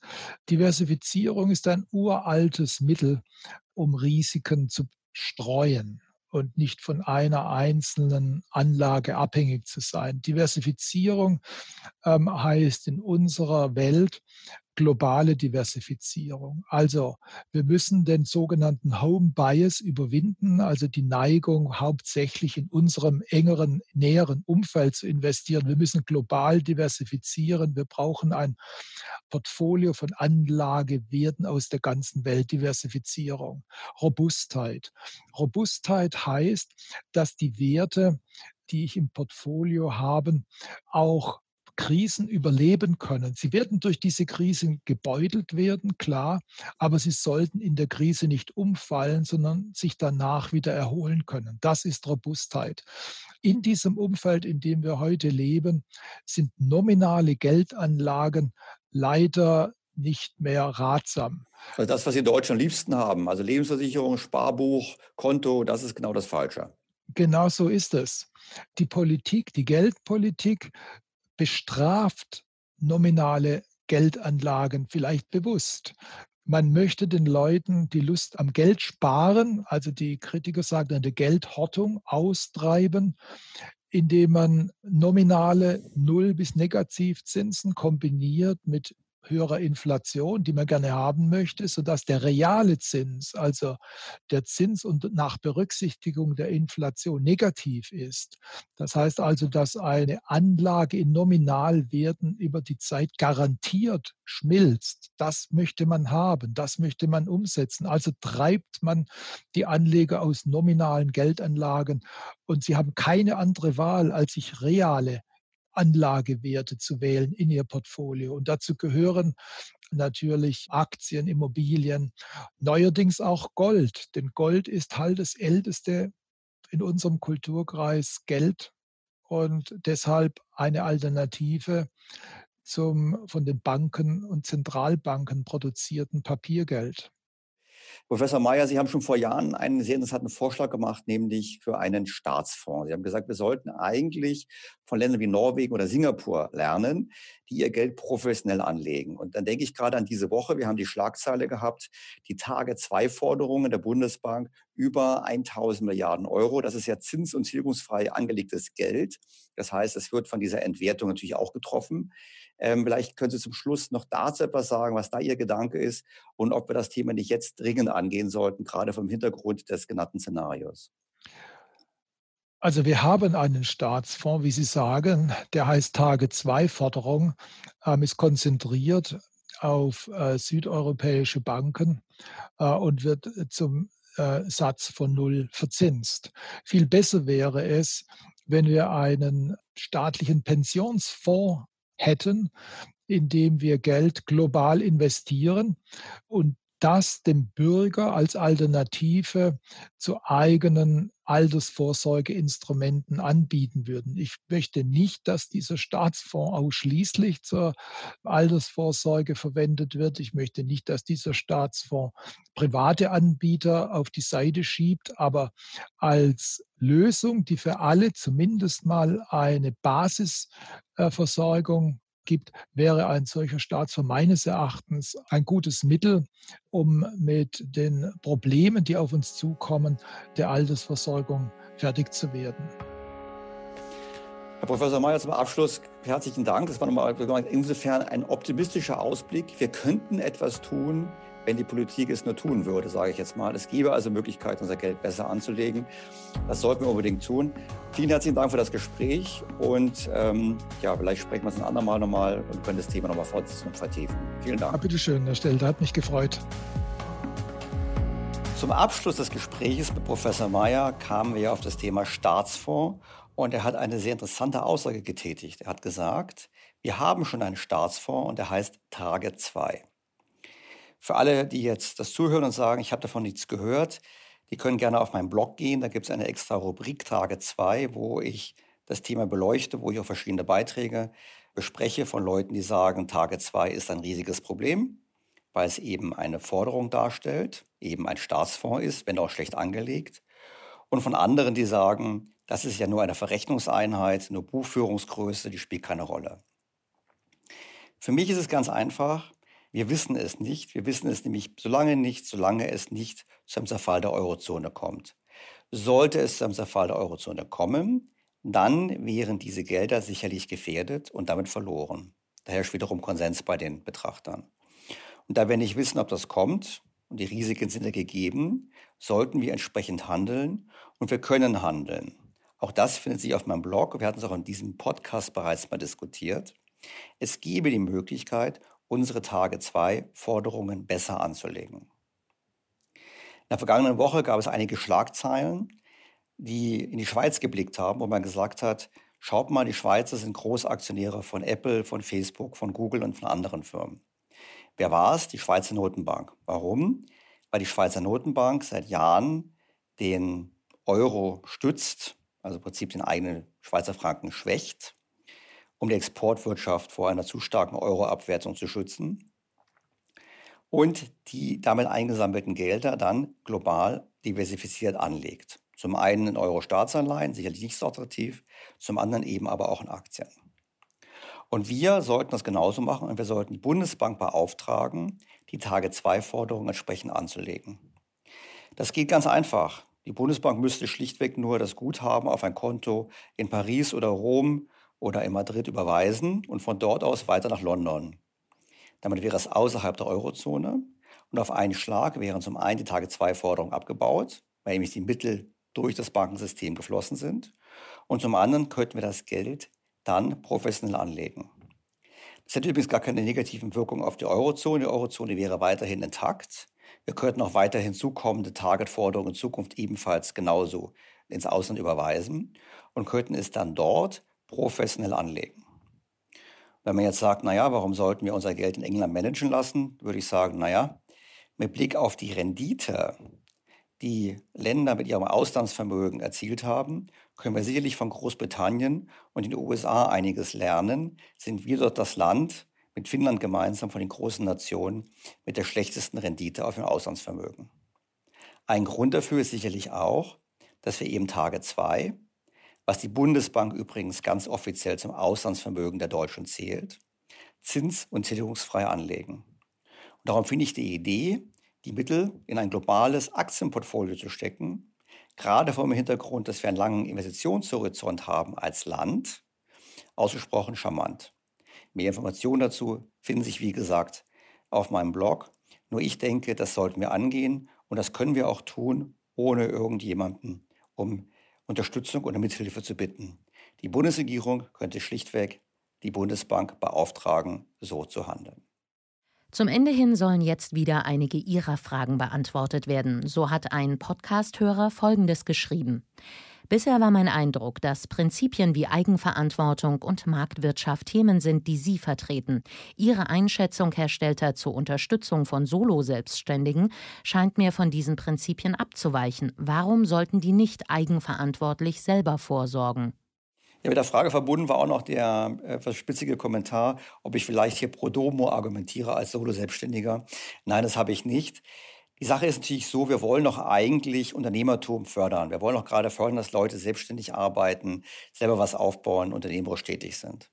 Diversifizierung ist ein uraltes Mittel, um Risiken zu streuen und nicht von einer einzelnen Anlage abhängig zu sein. Diversifizierung ähm, heißt in unserer Welt globale Diversifizierung. Also wir müssen den sogenannten Home Bias überwinden, also die Neigung, hauptsächlich in unserem engeren, näheren Umfeld zu investieren. Wir müssen global diversifizieren. Wir brauchen ein Portfolio von Anlagewerten aus der ganzen Welt. Diversifizierung. Robustheit. Robustheit heißt, dass die Werte, die ich im Portfolio habe, auch Krisen überleben können. Sie werden durch diese Krisen gebeutelt werden, klar, aber sie sollten in der Krise nicht umfallen, sondern sich danach wieder erholen können. Das ist Robustheit. In diesem Umfeld, in dem wir heute leben, sind nominale Geldanlagen leider nicht mehr ratsam. Also das, was Sie in Deutschland am liebsten haben, also Lebensversicherung, Sparbuch, Konto, das ist genau das Falsche. Genau so ist es. Die Politik, die Geldpolitik bestraft nominale Geldanlagen vielleicht bewusst. Man möchte den Leuten die Lust am Geld sparen, also die Kritiker sagen eine Geldhortung austreiben, indem man nominale Null- bis Negativzinsen kombiniert mit höherer Inflation, die man gerne haben möchte, sodass der reale Zins, also der Zins und nach Berücksichtigung der Inflation negativ ist. Das heißt also, dass eine Anlage in Nominalwerten über die Zeit garantiert schmilzt. Das möchte man haben, das möchte man umsetzen. Also treibt man die Anleger aus nominalen Geldanlagen und sie haben keine andere Wahl, als sich reale Anlagewerte zu wählen in ihr Portfolio. Und dazu gehören natürlich Aktien, Immobilien, neuerdings auch Gold. Denn Gold ist halt das älteste in unserem Kulturkreis Geld und deshalb eine Alternative zum von den Banken und Zentralbanken produzierten Papiergeld. Professor Mayer, Sie haben schon vor Jahren einen sehr interessanten Vorschlag gemacht, nämlich für einen Staatsfonds. Sie haben gesagt, wir sollten eigentlich von Ländern wie Norwegen oder Singapur lernen, die ihr Geld professionell anlegen. Und dann denke ich gerade an diese Woche. Wir haben die Schlagzeile gehabt, die Tage-2-Forderungen der Bundesbank über 1000 Milliarden Euro. Das ist ja zins- und tilgungsfrei angelegtes Geld. Das heißt, es wird von dieser Entwertung natürlich auch getroffen. Ähm, vielleicht können Sie zum Schluss noch dazu etwas sagen, was da Ihr Gedanke ist und ob wir das Thema nicht jetzt dringend angehen sollten, gerade vom Hintergrund des genannten Szenarios. Also wir haben einen Staatsfonds, wie Sie sagen, der heißt Tage 2 Forderung, ähm, ist konzentriert auf äh, südeuropäische Banken äh, und wird zum äh, Satz von Null verzinst. Viel besser wäre es, wenn wir einen staatlichen Pensionsfonds hätten, in dem wir Geld global investieren und das dem Bürger als Alternative zu eigenen Altersvorsorgeinstrumenten anbieten würden. Ich möchte nicht, dass dieser Staatsfonds ausschließlich zur Altersvorsorge verwendet wird. Ich möchte nicht, dass dieser Staatsfonds private Anbieter auf die Seite schiebt, aber als Lösung, die für alle zumindest mal eine Basisversorgung gibt, wäre ein solcher Staatsfonds meines Erachtens ein gutes Mittel, um mit den Problemen, die auf uns zukommen, der Altersversorgung fertig zu werden. Herr Professor Mayer, zum Abschluss herzlichen Dank. Das war nochmal insofern ein optimistischer Ausblick. Wir könnten etwas tun, wenn die Politik es nur tun würde, sage ich jetzt mal. Es gäbe also Möglichkeiten, unser Geld besser anzulegen. Das sollten wir unbedingt tun. Vielen herzlichen Dank für das Gespräch und ähm, ja, vielleicht sprechen wir uns ein andermal nochmal und können das Thema nochmal fortsetzen und vertiefen. Vielen Dank. Ja, bitte schön, Herr Stelter, hat mich gefreut. Zum Abschluss des Gesprächs mit Professor Mayer kamen wir auf das Thema Staatsfonds und er hat eine sehr interessante Aussage getätigt. Er hat gesagt, wir haben schon einen Staatsfonds und der heißt Tage 2. Für alle, die jetzt das zuhören und sagen, ich habe davon nichts gehört, die können gerne auf meinen Blog gehen. Da gibt es eine extra Rubrik Tage 2, wo ich das Thema beleuchte, wo ich auch verschiedene Beiträge bespreche von Leuten, die sagen, Tage 2 ist ein riesiges Problem, weil es eben eine Forderung darstellt, eben ein Staatsfonds ist, wenn auch schlecht angelegt. Und von anderen, die sagen, das ist ja nur eine Verrechnungseinheit, nur Buchführungsgröße, die spielt keine Rolle. Für mich ist es ganz einfach, wir wissen es nicht. Wir wissen es nämlich solange nicht, solange es nicht zum Zerfall der Eurozone kommt. Sollte es zum Zerfall der Eurozone kommen, dann wären diese Gelder sicherlich gefährdet und damit verloren. Da herrscht wiederum Konsens bei den Betrachtern. Und da wir nicht wissen, ob das kommt, und die Risiken sind ja gegeben, sollten wir entsprechend handeln und wir können handeln. Auch das findet sich auf meinem Blog. Wir hatten es auch in diesem Podcast bereits mal diskutiert. Es gebe die Möglichkeit, unsere Tage 2 Forderungen besser anzulegen. In der vergangenen Woche gab es einige Schlagzeilen, die in die Schweiz geblickt haben, wo man gesagt hat, schaut mal, die Schweizer sind Großaktionäre von Apple, von Facebook, von Google und von anderen Firmen. Wer war es? Die Schweizer Notenbank. Warum? Weil die Schweizer Notenbank seit Jahren den Euro stützt, also im Prinzip den eigenen Schweizer Franken schwächt um die Exportwirtschaft vor einer zu starken Euroabwertung zu schützen und die damit eingesammelten Gelder dann global diversifiziert anlegt. Zum einen in Euro-Staatsanleihen, sicherlich nicht so attraktiv, zum anderen eben aber auch in Aktien. Und wir sollten das genauso machen und wir sollten die Bundesbank beauftragen, die Tage-2-Forderung entsprechend anzulegen. Das geht ganz einfach. Die Bundesbank müsste schlichtweg nur das Guthaben auf ein Konto in Paris oder Rom oder in Madrid überweisen und von dort aus weiter nach London. Damit wäre es außerhalb der Eurozone und auf einen Schlag wären zum einen die Tage-2-Forderungen abgebaut, weil nämlich die Mittel durch das Bankensystem geflossen sind und zum anderen könnten wir das Geld dann professionell anlegen. Das hätte übrigens gar keine negativen Wirkungen auf die Eurozone. Die Eurozone wäre weiterhin intakt. Wir könnten auch weiterhin zukommende Targetforderungen in Zukunft ebenfalls genauso ins Ausland überweisen und könnten es dann dort professionell anlegen. Wenn man jetzt sagt, naja, warum sollten wir unser Geld in England managen lassen, würde ich sagen, naja, mit Blick auf die Rendite, die Länder mit ihrem Auslandsvermögen erzielt haben, können wir sicherlich von Großbritannien und den USA einiges lernen. Sind wir dort das Land mit Finnland gemeinsam von den großen Nationen mit der schlechtesten Rendite auf dem Auslandsvermögen. Ein Grund dafür ist sicherlich auch, dass wir eben Tage 2 was die Bundesbank übrigens ganz offiziell zum Auslandsvermögen der Deutschen zählt, zins- und tilgungsfrei anlegen. Und darum finde ich die Idee, die Mittel in ein globales Aktienportfolio zu stecken, gerade vor dem Hintergrund, dass wir einen langen Investitionshorizont haben als Land, ausgesprochen charmant. Mehr Informationen dazu finden sich, wie gesagt, auf meinem Blog. Nur ich denke, das sollten wir angehen und das können wir auch tun, ohne irgendjemanden um Unterstützung oder Mithilfe zu bitten. Die Bundesregierung könnte schlichtweg die Bundesbank beauftragen, so zu handeln. Zum Ende hin sollen jetzt wieder einige Ihrer Fragen beantwortet werden. So hat ein Podcast-Hörer Folgendes geschrieben. Bisher war mein Eindruck, dass Prinzipien wie Eigenverantwortung und Marktwirtschaft Themen sind, die Sie vertreten. Ihre Einschätzung, Herr Stelter, zur Unterstützung von Solo-Selbstständigen scheint mir von diesen Prinzipien abzuweichen. Warum sollten die nicht eigenverantwortlich selber vorsorgen? Ja, mit der Frage verbunden war auch noch der etwas äh, spitzige Kommentar, ob ich vielleicht hier pro domo argumentiere als Solo-Selbstständiger. Nein, das habe ich nicht. Die Sache ist natürlich so, wir wollen doch eigentlich Unternehmertum fördern. Wir wollen auch gerade fördern, dass Leute selbstständig arbeiten, selber was aufbauen, unternehmerisch tätig sind.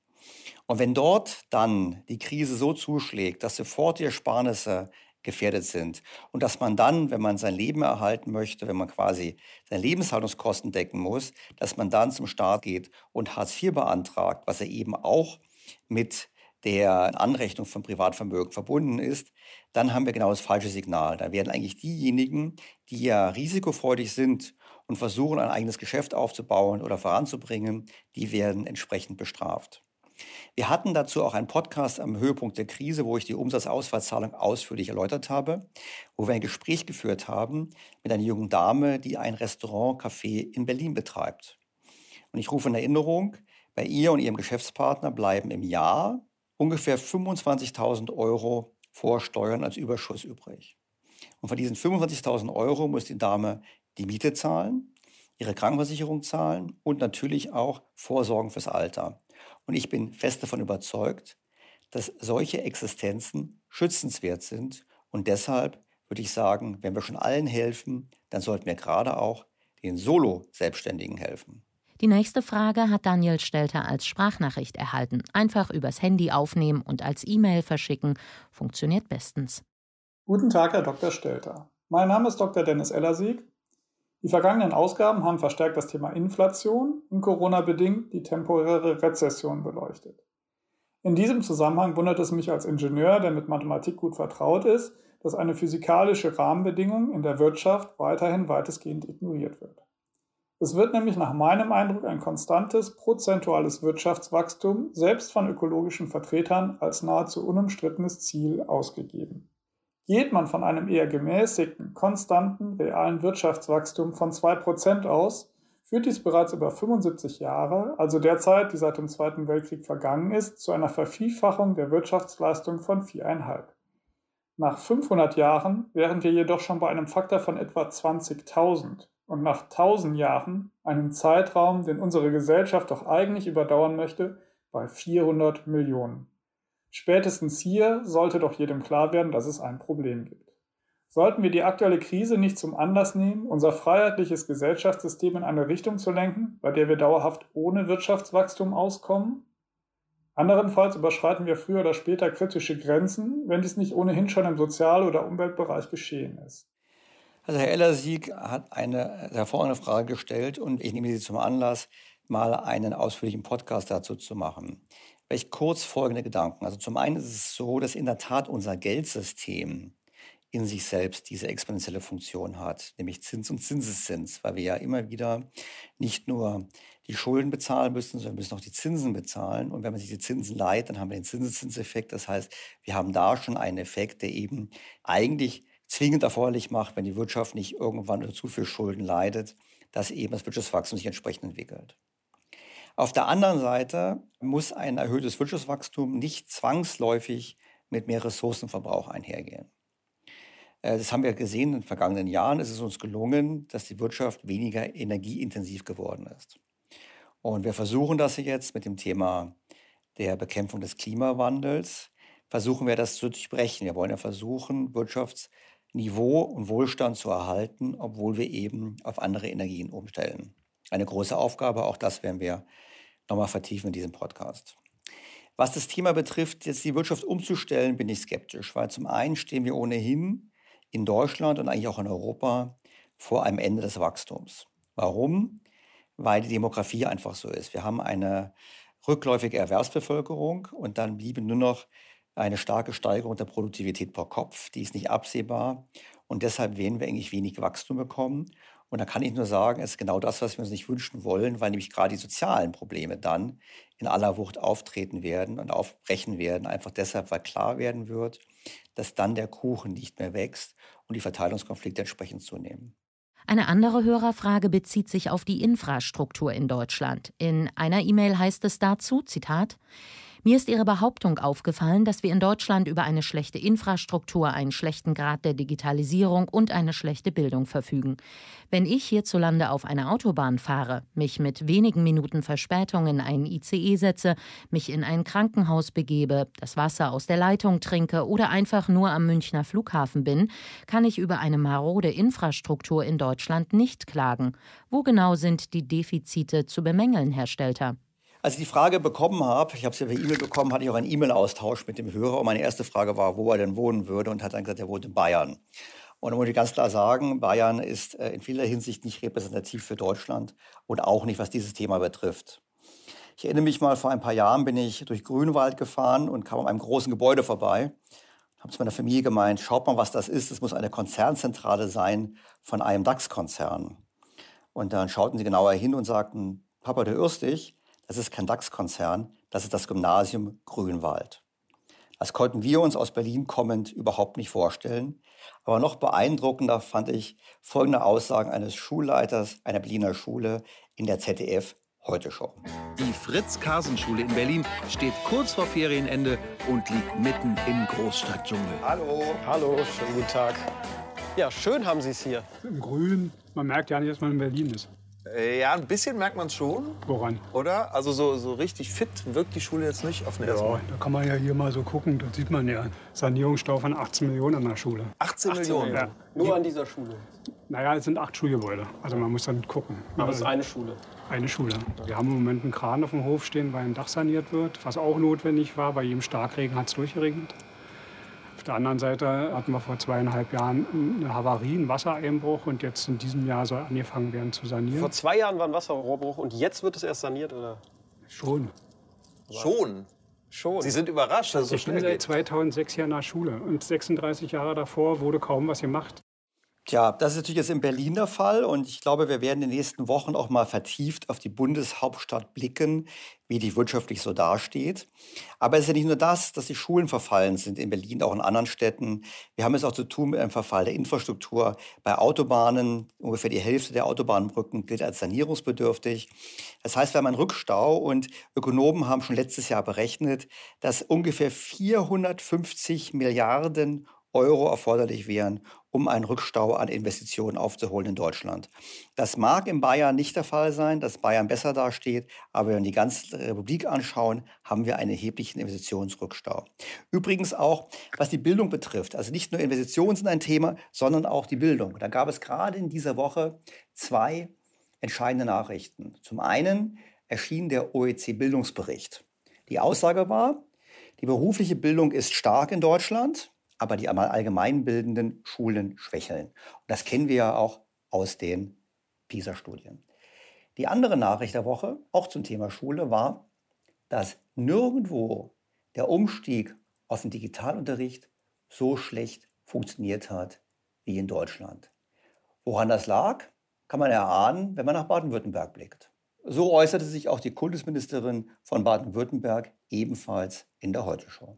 Und wenn dort dann die Krise so zuschlägt, dass sofort die Ersparnisse gefährdet sind. Und dass man dann, wenn man sein Leben erhalten möchte, wenn man quasi seine Lebenshaltungskosten decken muss, dass man dann zum Staat geht und Hartz IV beantragt, was er eben auch mit der Anrechnung von Privatvermögen verbunden ist, dann haben wir genau das falsche Signal. Da werden eigentlich diejenigen, die ja risikofreudig sind und versuchen, ein eigenes Geschäft aufzubauen oder voranzubringen, die werden entsprechend bestraft. Wir hatten dazu auch einen Podcast am Höhepunkt der Krise, wo ich die Umsatzausfallzahlung ausführlich erläutert habe, wo wir ein Gespräch geführt haben mit einer jungen Dame, die ein Restaurant-Café in Berlin betreibt. Und ich rufe in Erinnerung, bei ihr und ihrem Geschäftspartner bleiben im Jahr ungefähr 25.000 Euro vor Steuern als Überschuss übrig. Und von diesen 25.000 Euro muss die Dame die Miete zahlen, ihre Krankenversicherung zahlen und natürlich auch Vorsorgen fürs Alter. Und ich bin fest davon überzeugt, dass solche Existenzen schützenswert sind. Und deshalb würde ich sagen, wenn wir schon allen helfen, dann sollten wir gerade auch den Solo-Selbstständigen helfen. Die nächste Frage hat Daniel Stelter als Sprachnachricht erhalten. Einfach übers Handy aufnehmen und als E-Mail verschicken. Funktioniert bestens. Guten Tag, Herr Dr. Stelter. Mein Name ist Dr. Dennis Ellersieg die vergangenen Ausgaben haben verstärkt das Thema Inflation und Corona-bedingt die temporäre Rezession beleuchtet. In diesem Zusammenhang wundert es mich als Ingenieur, der mit Mathematik gut vertraut ist, dass eine physikalische Rahmenbedingung in der Wirtschaft weiterhin weitestgehend ignoriert wird. Es wird nämlich nach meinem Eindruck ein konstantes prozentuales Wirtschaftswachstum selbst von ökologischen Vertretern als nahezu unumstrittenes Ziel ausgegeben. Geht man von einem eher gemäßigten, konstanten realen Wirtschaftswachstum von 2% aus, führt dies bereits über 75 Jahre, also der Zeit, die seit dem Zweiten Weltkrieg vergangen ist, zu einer Vervielfachung der Wirtschaftsleistung von 4,5. Nach 500 Jahren wären wir jedoch schon bei einem Faktor von etwa 20.000 und nach 1000 Jahren, einem Zeitraum, den unsere Gesellschaft doch eigentlich überdauern möchte, bei 400 Millionen. Spätestens hier sollte doch jedem klar werden, dass es ein Problem gibt. Sollten wir die aktuelle Krise nicht zum Anlass nehmen, unser freiheitliches Gesellschaftssystem in eine Richtung zu lenken, bei der wir dauerhaft ohne Wirtschaftswachstum auskommen? Anderenfalls überschreiten wir früher oder später kritische Grenzen, wenn dies nicht ohnehin schon im Sozial- oder Umweltbereich geschehen ist. Also Herr Ellersieg hat eine hervorragende Frage gestellt und ich nehme sie zum Anlass, mal einen ausführlichen Podcast dazu zu machen. Vielleicht kurz folgende Gedanken. Also zum einen ist es so, dass in der Tat unser Geldsystem in sich selbst diese exponentielle Funktion hat, nämlich Zins und Zinseszins, weil wir ja immer wieder nicht nur die Schulden bezahlen müssen, sondern müssen auch die Zinsen bezahlen. Und wenn man sich die Zinsen leiht, dann haben wir den Zinseszinseffekt. Das heißt, wir haben da schon einen Effekt, der eben eigentlich zwingend erforderlich macht, wenn die Wirtschaft nicht irgendwann unter zu viel Schulden leidet, dass eben das Wirtschaftswachstum sich entsprechend entwickelt. Auf der anderen Seite muss ein erhöhtes Wirtschaftswachstum nicht zwangsläufig mit mehr Ressourcenverbrauch einhergehen. Äh, das haben wir gesehen in den vergangenen Jahren. Es ist uns gelungen, dass die Wirtschaft weniger energieintensiv geworden ist. Und wir versuchen das jetzt mit dem Thema der Bekämpfung des Klimawandels. Versuchen wir das zu durchbrechen. Wir wollen ja versuchen, Wirtschaftsniveau und Wohlstand zu erhalten, obwohl wir eben auf andere Energien umstellen eine große Aufgabe. Auch das werden wir nochmal vertiefen in diesem Podcast. Was das Thema betrifft, jetzt die Wirtschaft umzustellen, bin ich skeptisch, weil zum einen stehen wir ohnehin in Deutschland und eigentlich auch in Europa vor einem Ende des Wachstums. Warum? Weil die Demografie einfach so ist. Wir haben eine rückläufige Erwerbsbevölkerung und dann bliebe nur noch eine starke Steigerung der Produktivität pro Kopf. Die ist nicht absehbar und deshalb werden wir eigentlich wenig Wachstum bekommen. Und da kann ich nur sagen, es ist genau das, was wir uns nicht wünschen wollen, weil nämlich gerade die sozialen Probleme dann in aller Wucht auftreten werden und aufbrechen werden, einfach deshalb, weil klar werden wird, dass dann der Kuchen nicht mehr wächst und die Verteilungskonflikte entsprechend zunehmen. Eine andere Hörerfrage bezieht sich auf die Infrastruktur in Deutschland. In einer E-Mail heißt es dazu, Zitat, mir ist Ihre Behauptung aufgefallen, dass wir in Deutschland über eine schlechte Infrastruktur, einen schlechten Grad der Digitalisierung und eine schlechte Bildung verfügen. Wenn ich hierzulande auf eine Autobahn fahre, mich mit wenigen Minuten Verspätung in einen ICE setze, mich in ein Krankenhaus begebe, das Wasser aus der Leitung trinke oder einfach nur am Münchner Flughafen bin, kann ich über eine marode Infrastruktur in Deutschland nicht klagen. Wo genau sind die Defizite zu bemängeln, Herr Stelter? Als ich die Frage bekommen habe, ich habe sie per E-Mail bekommen, hatte ich auch einen E-Mail-Austausch mit dem Hörer. Und meine erste Frage war, wo er denn wohnen würde. Und hat dann gesagt, er wohnt in Bayern. Und da muss ich ganz klar sagen, Bayern ist äh, in vieler Hinsicht nicht repräsentativ für Deutschland und auch nicht, was dieses Thema betrifft. Ich erinnere mich mal, vor ein paar Jahren bin ich durch Grünwald gefahren und kam an einem großen Gebäude vorbei. Habe zu meiner Familie gemeint, schaut mal, was das ist. Das muss eine Konzernzentrale sein von einem DAX-Konzern. Und dann schauten sie genauer hin und sagten, Papa, du irrst dich. Das ist kein DAX-Konzern, das ist das Gymnasium Grünwald. Das konnten wir uns aus Berlin kommend überhaupt nicht vorstellen. Aber noch beeindruckender fand ich folgende Aussagen eines Schulleiters einer Berliner Schule in der ZDF Heute Show. Die Fritz-Karsen-Schule in Berlin steht kurz vor Ferienende und liegt mitten im Großstadtdschungel. Hallo. Hallo, schönen guten Tag. Ja, schön haben Sie es hier. Im Grün. Man merkt ja nicht, dass man in Berlin ist. Äh, ja, ein bisschen merkt man es schon. Woran? Oder? Also so, so richtig fit wirkt die Schule jetzt nicht auf den ersten Ja, da kann man ja hier mal so gucken. Da sieht man ja Sanierungsstau von 18 Millionen an der Schule. 18, 18 Millionen? Ja. Nur an dieser Schule? Naja, es sind acht Schulgebäude. Also man muss dann gucken. Aber es ist eine Schule? Eine Schule. Wir haben im Moment einen Kran auf dem Hof stehen, weil ein Dach saniert wird, was auch notwendig war. Bei jedem Starkregen hat es durchgeregnet. Auf der anderen Seite hatten wir vor zweieinhalb Jahren eine Havarie, einen Wassereinbruch und jetzt in diesem Jahr soll angefangen werden zu sanieren. Vor zwei Jahren war ein Wasserrohrbruch und jetzt wird es erst saniert, oder? Schon. Schon? Schon. Sie sind überrascht, dass es so ich bin seit 2006 hier in der Schule und 36 Jahre davor wurde kaum was gemacht. Tja, das ist natürlich jetzt in Berlin der Fall und ich glaube, wir werden in den nächsten Wochen auch mal vertieft auf die Bundeshauptstadt blicken, wie die wirtschaftlich so dasteht. Aber es ist ja nicht nur das, dass die Schulen verfallen sind in Berlin, auch in anderen Städten. Wir haben es auch zu tun mit einem Verfall der Infrastruktur bei Autobahnen. Ungefähr die Hälfte der Autobahnbrücken gilt als sanierungsbedürftig. Das heißt, wir haben einen Rückstau und Ökonomen haben schon letztes Jahr berechnet, dass ungefähr 450 Milliarden Euro erforderlich wären, um einen Rückstau an Investitionen aufzuholen in Deutschland. Das mag in Bayern nicht der Fall sein, dass Bayern besser dasteht, aber wenn wir die ganze Republik anschauen, haben wir einen erheblichen Investitionsrückstau. Übrigens auch, was die Bildung betrifft. Also nicht nur Investitionen sind ein Thema, sondern auch die Bildung. Da gab es gerade in dieser Woche zwei entscheidende Nachrichten. Zum einen erschien der OEC-Bildungsbericht. Die Aussage war, die berufliche Bildung ist stark in Deutschland aber die allgemeinbildenden Schulen schwächeln. Und das kennen wir ja auch aus den PISA-Studien. Die andere Nachricht der Woche, auch zum Thema Schule, war, dass nirgendwo der Umstieg auf den Digitalunterricht so schlecht funktioniert hat wie in Deutschland. Woran das lag, kann man erahnen, wenn man nach Baden-Württemberg blickt. So äußerte sich auch die Kultusministerin von Baden-Württemberg ebenfalls in der Heute-Show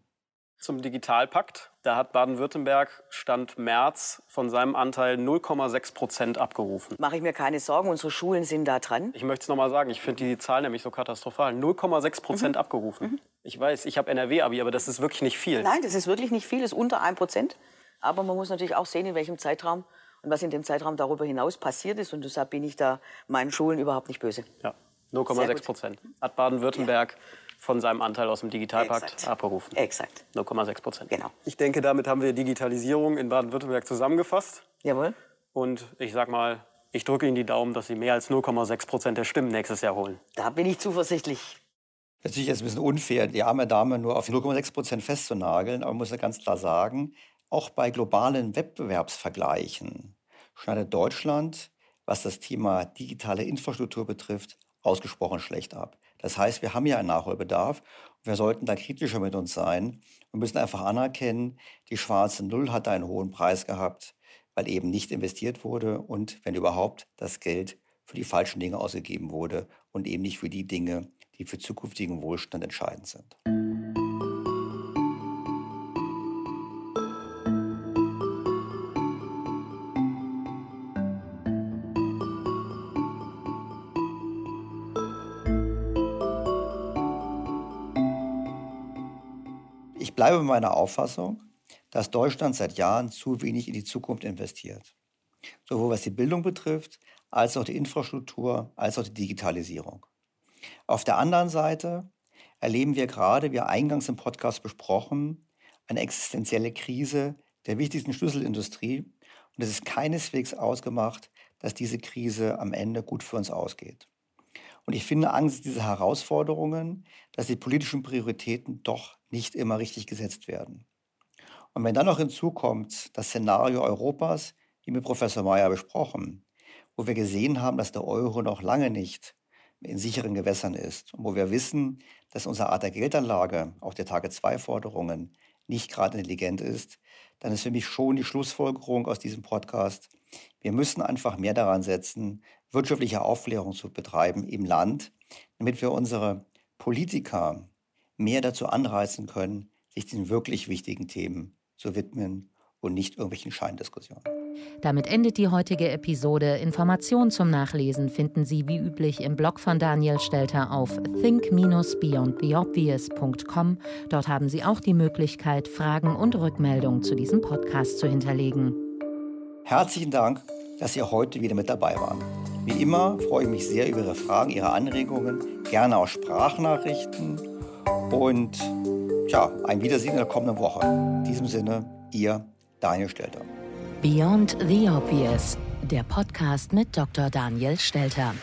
zum Digitalpakt. Da hat Baden-Württemberg Stand März von seinem Anteil 0,6 Prozent abgerufen. Mache ich mir keine Sorgen, unsere Schulen sind da dran. Ich möchte es nochmal sagen, ich finde die Zahl nämlich so katastrophal. 0,6 Prozent mhm. abgerufen. Mhm. Ich weiß, ich habe NRW-Abi, aber das ist wirklich nicht viel. Nein, das ist wirklich nicht viel, das ist unter 1 Prozent. Aber man muss natürlich auch sehen, in welchem Zeitraum und was in dem Zeitraum darüber hinaus passiert ist. Und deshalb bin ich da meinen Schulen überhaupt nicht böse. Ja, 0,6 Prozent. Hat Baden-Württemberg ja von seinem Anteil aus dem Digitalpakt Exakt. abberufen. Exakt. 0,6 Prozent. Genau. Ich denke, damit haben wir Digitalisierung in Baden-Württemberg zusammengefasst. Jawohl. Und ich sag mal, ich drücke Ihnen die Daumen, dass Sie mehr als 0,6 Prozent der Stimmen nächstes Jahr holen. Da bin ich zuversichtlich. Natürlich ist es ein bisschen unfair, die arme Dame nur auf 0,6 Prozent festzunageln, aber man muss ja ganz klar sagen, Auch bei globalen Wettbewerbsvergleichen schneidet Deutschland, was das Thema digitale Infrastruktur betrifft, ausgesprochen schlecht ab. Das heißt, wir haben ja einen Nachholbedarf wir sollten da kritischer mit uns sein und müssen einfach anerkennen, die schwarze Null hat einen hohen Preis gehabt, weil eben nicht investiert wurde und, wenn überhaupt, das Geld für die falschen Dinge ausgegeben wurde und eben nicht für die Dinge, die für zukünftigen Wohlstand entscheidend sind. Ich bleibe bei meiner Auffassung, dass Deutschland seit Jahren zu wenig in die Zukunft investiert. Sowohl was die Bildung betrifft, als auch die Infrastruktur, als auch die Digitalisierung. Auf der anderen Seite erleben wir gerade, wie eingangs im Podcast besprochen, eine existenzielle Krise der wichtigsten Schlüsselindustrie. Und es ist keineswegs ausgemacht, dass diese Krise am Ende gut für uns ausgeht. Und ich finde angesichts dieser Herausforderungen, dass die politischen Prioritäten doch nicht immer richtig gesetzt werden. Und wenn dann noch hinzukommt das Szenario Europas, wie mit Professor Mayer besprochen, wo wir gesehen haben, dass der Euro noch lange nicht in sicheren Gewässern ist und wo wir wissen, dass unsere Art der Geldanlage, auch der Tage-2-Forderungen, nicht gerade intelligent ist, dann ist für mich schon die Schlussfolgerung aus diesem Podcast, wir müssen einfach mehr daran setzen, wirtschaftliche Aufklärung zu betreiben im Land, damit wir unsere Politiker mehr dazu anreizen können, sich den wirklich wichtigen Themen zu widmen und nicht irgendwelchen Scheindiskussionen. Damit endet die heutige Episode. Informationen zum Nachlesen finden Sie wie üblich im Blog von Daniel Stelter auf think-beyondtheobvious.com. Dort haben Sie auch die Möglichkeit, Fragen und Rückmeldungen zu diesem Podcast zu hinterlegen. Herzlichen Dank, dass Sie heute wieder mit dabei waren. Wie immer freue ich mich sehr über Ihre Fragen, Ihre Anregungen, gerne auch Sprachnachrichten und ja, ein Wiedersehen in der kommenden Woche. In diesem Sinne, Ihr Daniel Stelter. Beyond the Obvious, der Podcast mit Dr. Daniel Stelter.